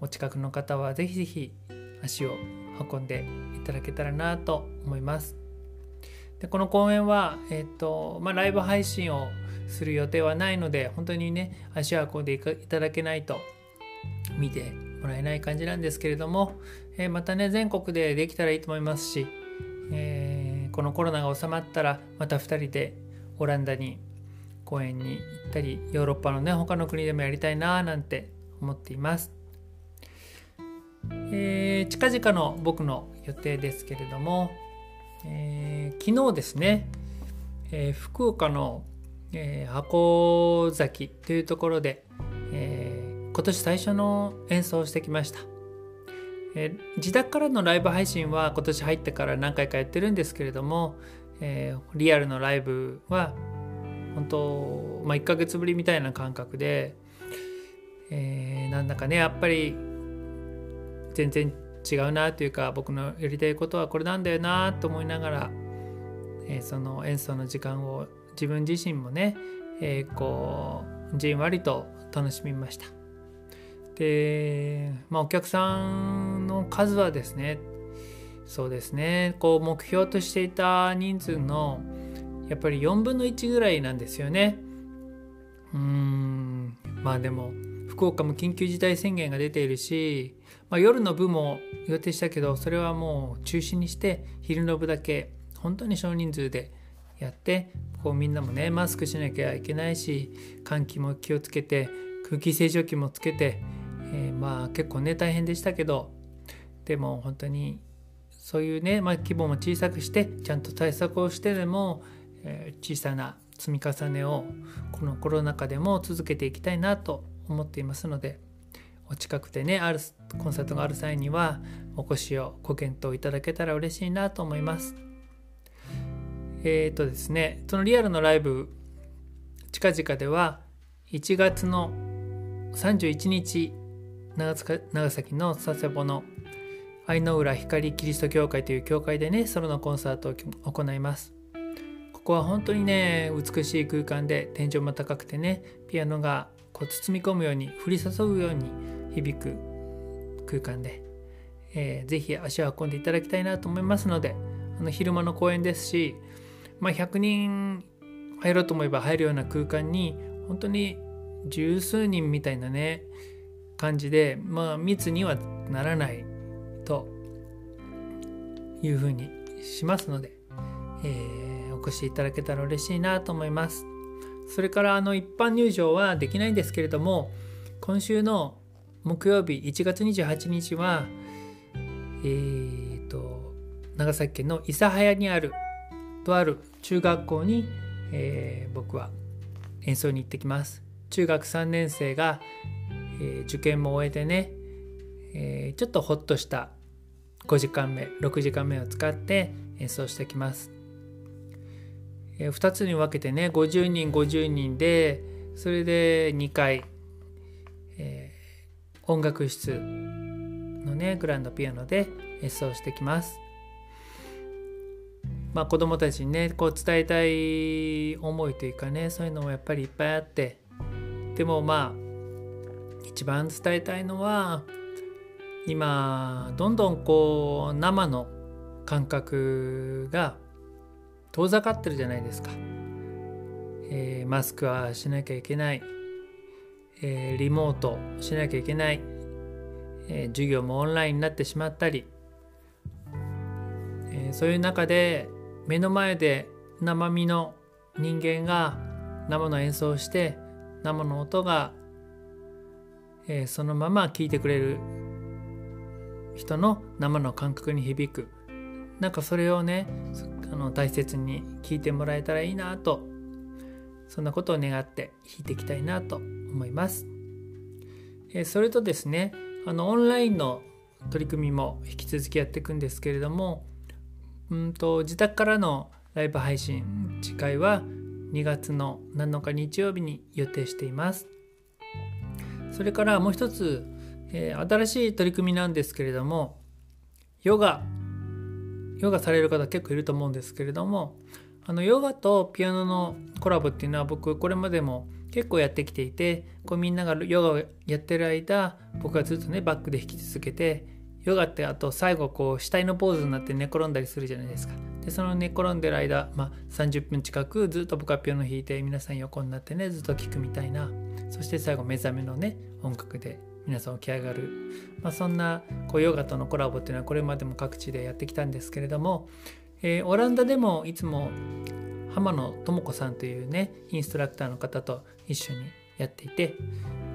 Speaker 1: お近くの方は是非是非足を運んでいただけたらなと思います。でこの公演は、えっとまあ、ライブ配信をする予定はないので本当にね足を運んでいただけないと見てもらえない感じなんですけれども、えー、またね全国でできたらいいと思いますし、えー、このコロナが収まったらまた2人でオランダに公演に行ったりヨーロッパのね他の国でもやりたいななんて思っています。えー、近々の僕の予定ですけれども、えー、昨日ですね、えー、福岡の、え、箱崎というところで、え今年最初の演奏をしてきました、え自宅からのライブ配信は今年入ってから何回かやってるんですけれども、えリアルのライブは本当、まあ、1ヶ月ぶりみたいな感覚で、えー、なんだかねやっぱり全然違うなというか僕のやりたいことはこれなんだよなと思いながら、えー、その演奏の時間を自分自身もね、えー、こうじんわりと楽しみました。で、まあ、お客さんの数はですねそうですねこう目標としていた人数のやっぱり4分の1ぐらいなんですよね。うんまあでも福岡も緊急事態宣言が出ているしまあ、夜の部も予定したけどそれはもう中止にして昼の部だけ本当に少人数でやってこうみんなもねマスクしなきゃいけないし換気も気をつけて空気清浄機もつけて、えー、まあ結構ね大変でしたけどでも本当にそういうね、まあ、規模も小さくしてちゃんと対策をしてでも、えー、小さな積み重ねをこのコロナ禍でも続けていきたいなと思っていますのでお近くでねあるコンサートがある際にはお越しをご検討いただけたら嬉しいなと思います。えっ、ー、とですねそのリアルのライブ近々では1月の31日長崎の佐世保の愛の浦光キリスト教会という教会でねソロのコンサートを行います。ここは本当にね美しい空間で天井も高くてねピアノがこう包み込むように降り注ぐように響く空間で、えー、ぜひ足を運んでいただきたいなと思いますのであの昼間の公演ですし、まあ、100人入ろうと思えば入るような空間に本当に十数人みたいなね感じで、まあ、密にはならないというふうにしますので、えー、お越しいただけたら嬉しいなと思います。それからあの一般入場はできないんですけれども今週の木曜日1月28日は、えーと、長崎県の諫早にあるとある中学校に、えー、僕は演奏に行ってきます。中学3年生が、えー、受験も終えてね、えー、ちょっとほっとした5時間目6時間目を使って演奏してきます。えー、2つに分けてね50人50人でそれで2回音楽室のねグランドピアノで演奏してきますまあ、子どもたちにねこう伝えたい思いというかねそういうのもやっぱりいっぱいあってでもまあ一番伝えたいのは今どんどんこう生の感覚が遠ざかってるじゃないですか、えー、マスクはしなきゃいけない、えー、リモートしなきゃいけない、えー、授業もオンラインになってしまったり、えそういう中で目の前で生身の人間が生の演奏をして生の音が、えそのまま聴いてくれる人の生の感覚に響くなんかそれをねあの大切に聞いてもらえたらいいなとそんなことを願って弾いていきたいなと思います。えそれとですねあのオンラインの取り組みも引き続きやっていくんですけれどもうんと自宅からのライブ配信次回は2月の7日日曜日に予定しています。それからもう一つ、えー、新しい取り組みなんですけれどもヨガヨガされる方結構いると思うんですけれどもあのヨガとピアノのコラボっていうのは僕これまでも結構やってきていてこうみんながヨガをやってる間僕はずっとねバックで弾き続けてヨガってあと最後こう死体のポーズになって寝転んだりするじゃないですか。でその寝転んでる間、まあ、30分近くずっと僕はピアノ弾いて皆さん横になってねずっと聴くみたいな。そして最後目覚めのね音楽で皆さん起き上がる、まあ、そんなこうヨガとのコラボっていうのはこれまでも各地でやってきたんですけれども、えー、オランダでもいつも浜野智子さんというねインストラクターの方と一緒にやっていて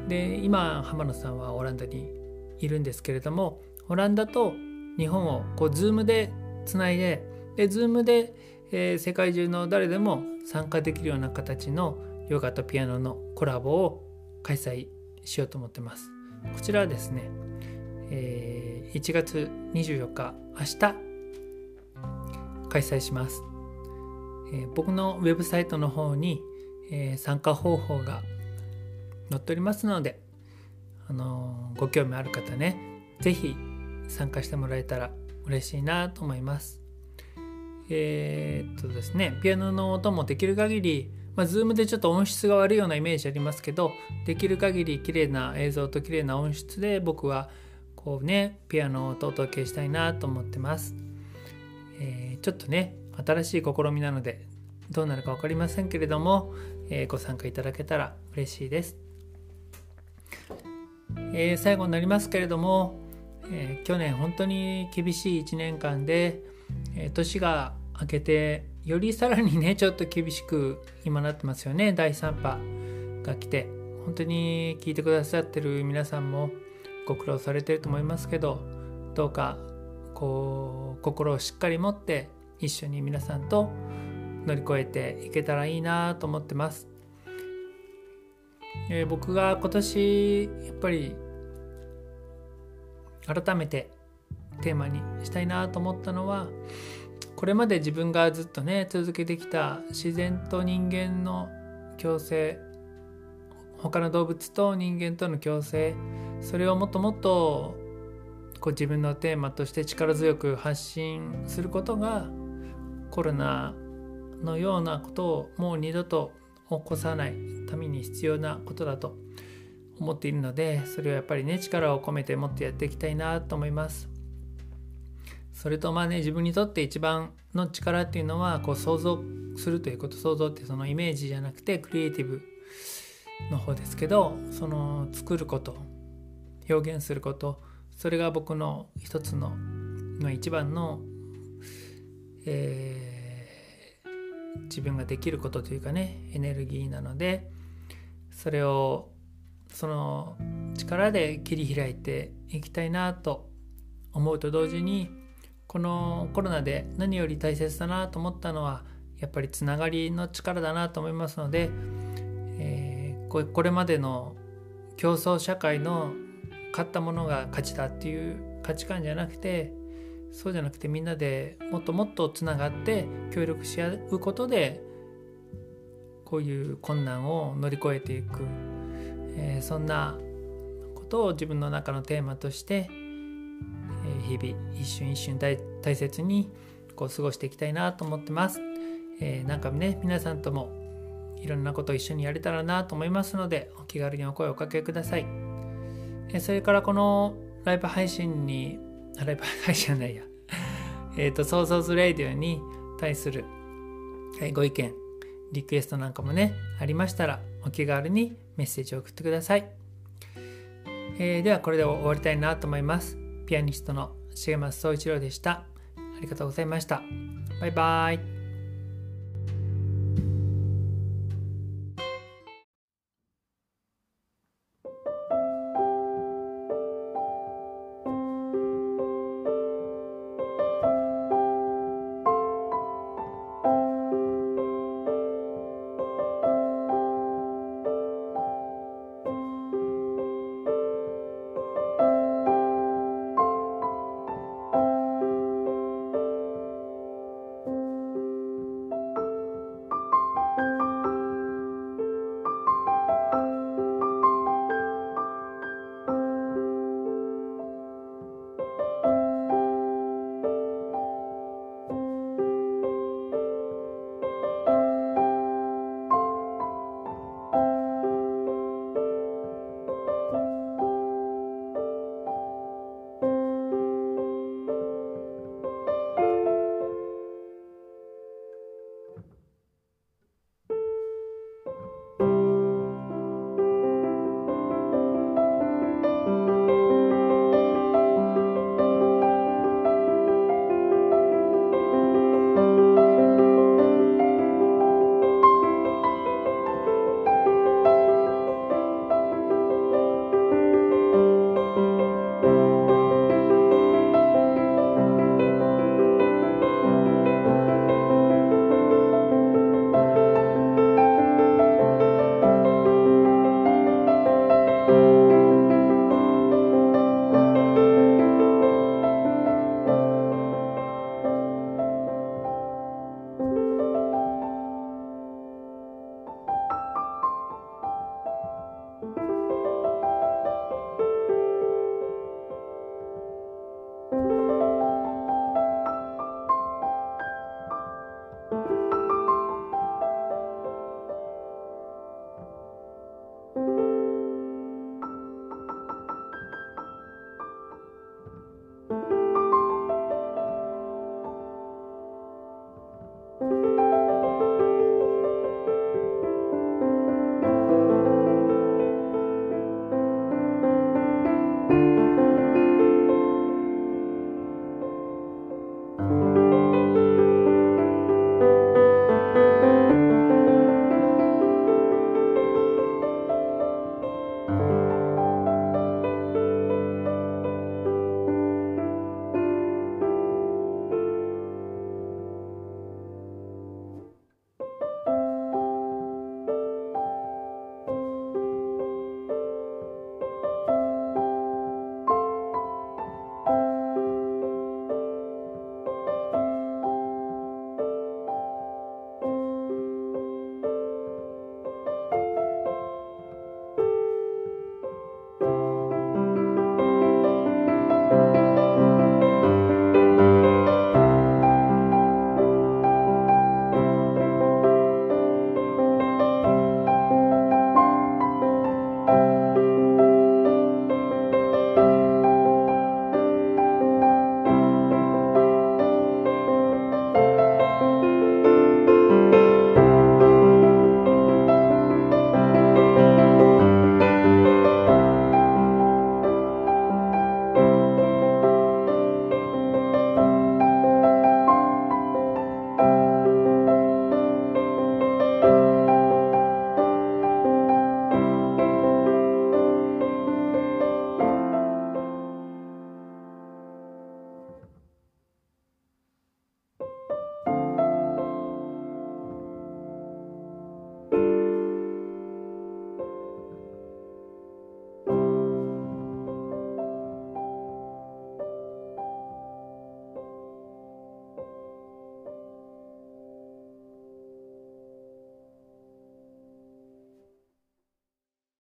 Speaker 1: で今浜野さんはオランダにいるんですけれどもオランダと日本をこう Zoom でつないでで Zoom で、えー、世界中の誰でも参加できるような形のヨガとピアノのコラボを開催しようと思ってます。こちらはですね、えー、1月24日明日開催します、えー、僕のウェブサイトの方に、えー、参加方法が載っておりますので、あのご興味ある方ね是非参加してもらえたら嬉しいなと思います。えー、っとですねピアノの音もできる限りまあ、Zoom でちょっと音質が悪いようなイメージありますけどできる限り綺麗な映像と綺麗な音質で僕はこうねピアノをお届けしたいなと思ってます、えー、ちょっとね新しい試みなのでどうなるか分かりませんけれども、えー、ご参加いただけたら嬉しいです、えー、最後になりますけれども、え去年本当に厳しい1年間で、え年が明けてよりさらにねちょっと厳しく今なってますよね。第3波が来て。本当に聞いてくださってる皆さんもご苦労されてると思いますけどどうかこう心をしっかり持って一緒に皆さんと乗り越えていけたらいいなと思ってます、えー、僕が今年やっぱり改めてテーマにしたいなと思ったのはこれまで自分がずっとね続けてきた自然と人間の共生他の動物と人間との共生それをもっともっとこう自分のテーマとして力強く発信することがコロナのようなことをもう二度と起こさないために必要なことだと思っているのでそれをやっぱりね力を込めてもっとやっていきたいなと思います。それとまあね自分にとって一番の力っていうのはこう想像するということ想像ってそのイメージじゃなくてクリエイティブの方ですけどその作ること表現することそれが僕の一つの、まあ、一番の、えー、自分ができることというかねエネルギーなのでそれをその力で切り開いていきたいなと思うと同時にこのコロナで何より大切だなと思ったのはやっぱりつながりの力だなと思いますので、えー、これまでの競争社会の勝ったものが勝ちだっていう価値観じゃなくてそうじゃなくてみんなでもっともっとつながって協力し合うことでこういう困難を乗り越えていく、えー、そんなことを自分の中のテーマとして日々一瞬一瞬大切にこう過ごしていきたいなと思ってます。えー、なんかね皆さんともいろんなことを一緒にやれたらなと思いますのでお気軽にお声をおかけください。えー、それからこのライブ配信にライブ配信じゃないや えっとソーソーズレイディオに対する、ご意見リクエストなんかもねありましたらお気軽にメッセージを送ってください。えー、ではこれで終わりたいなと思います。ピアニストの重松総一郎でした。ありがとうございました。バイバイ。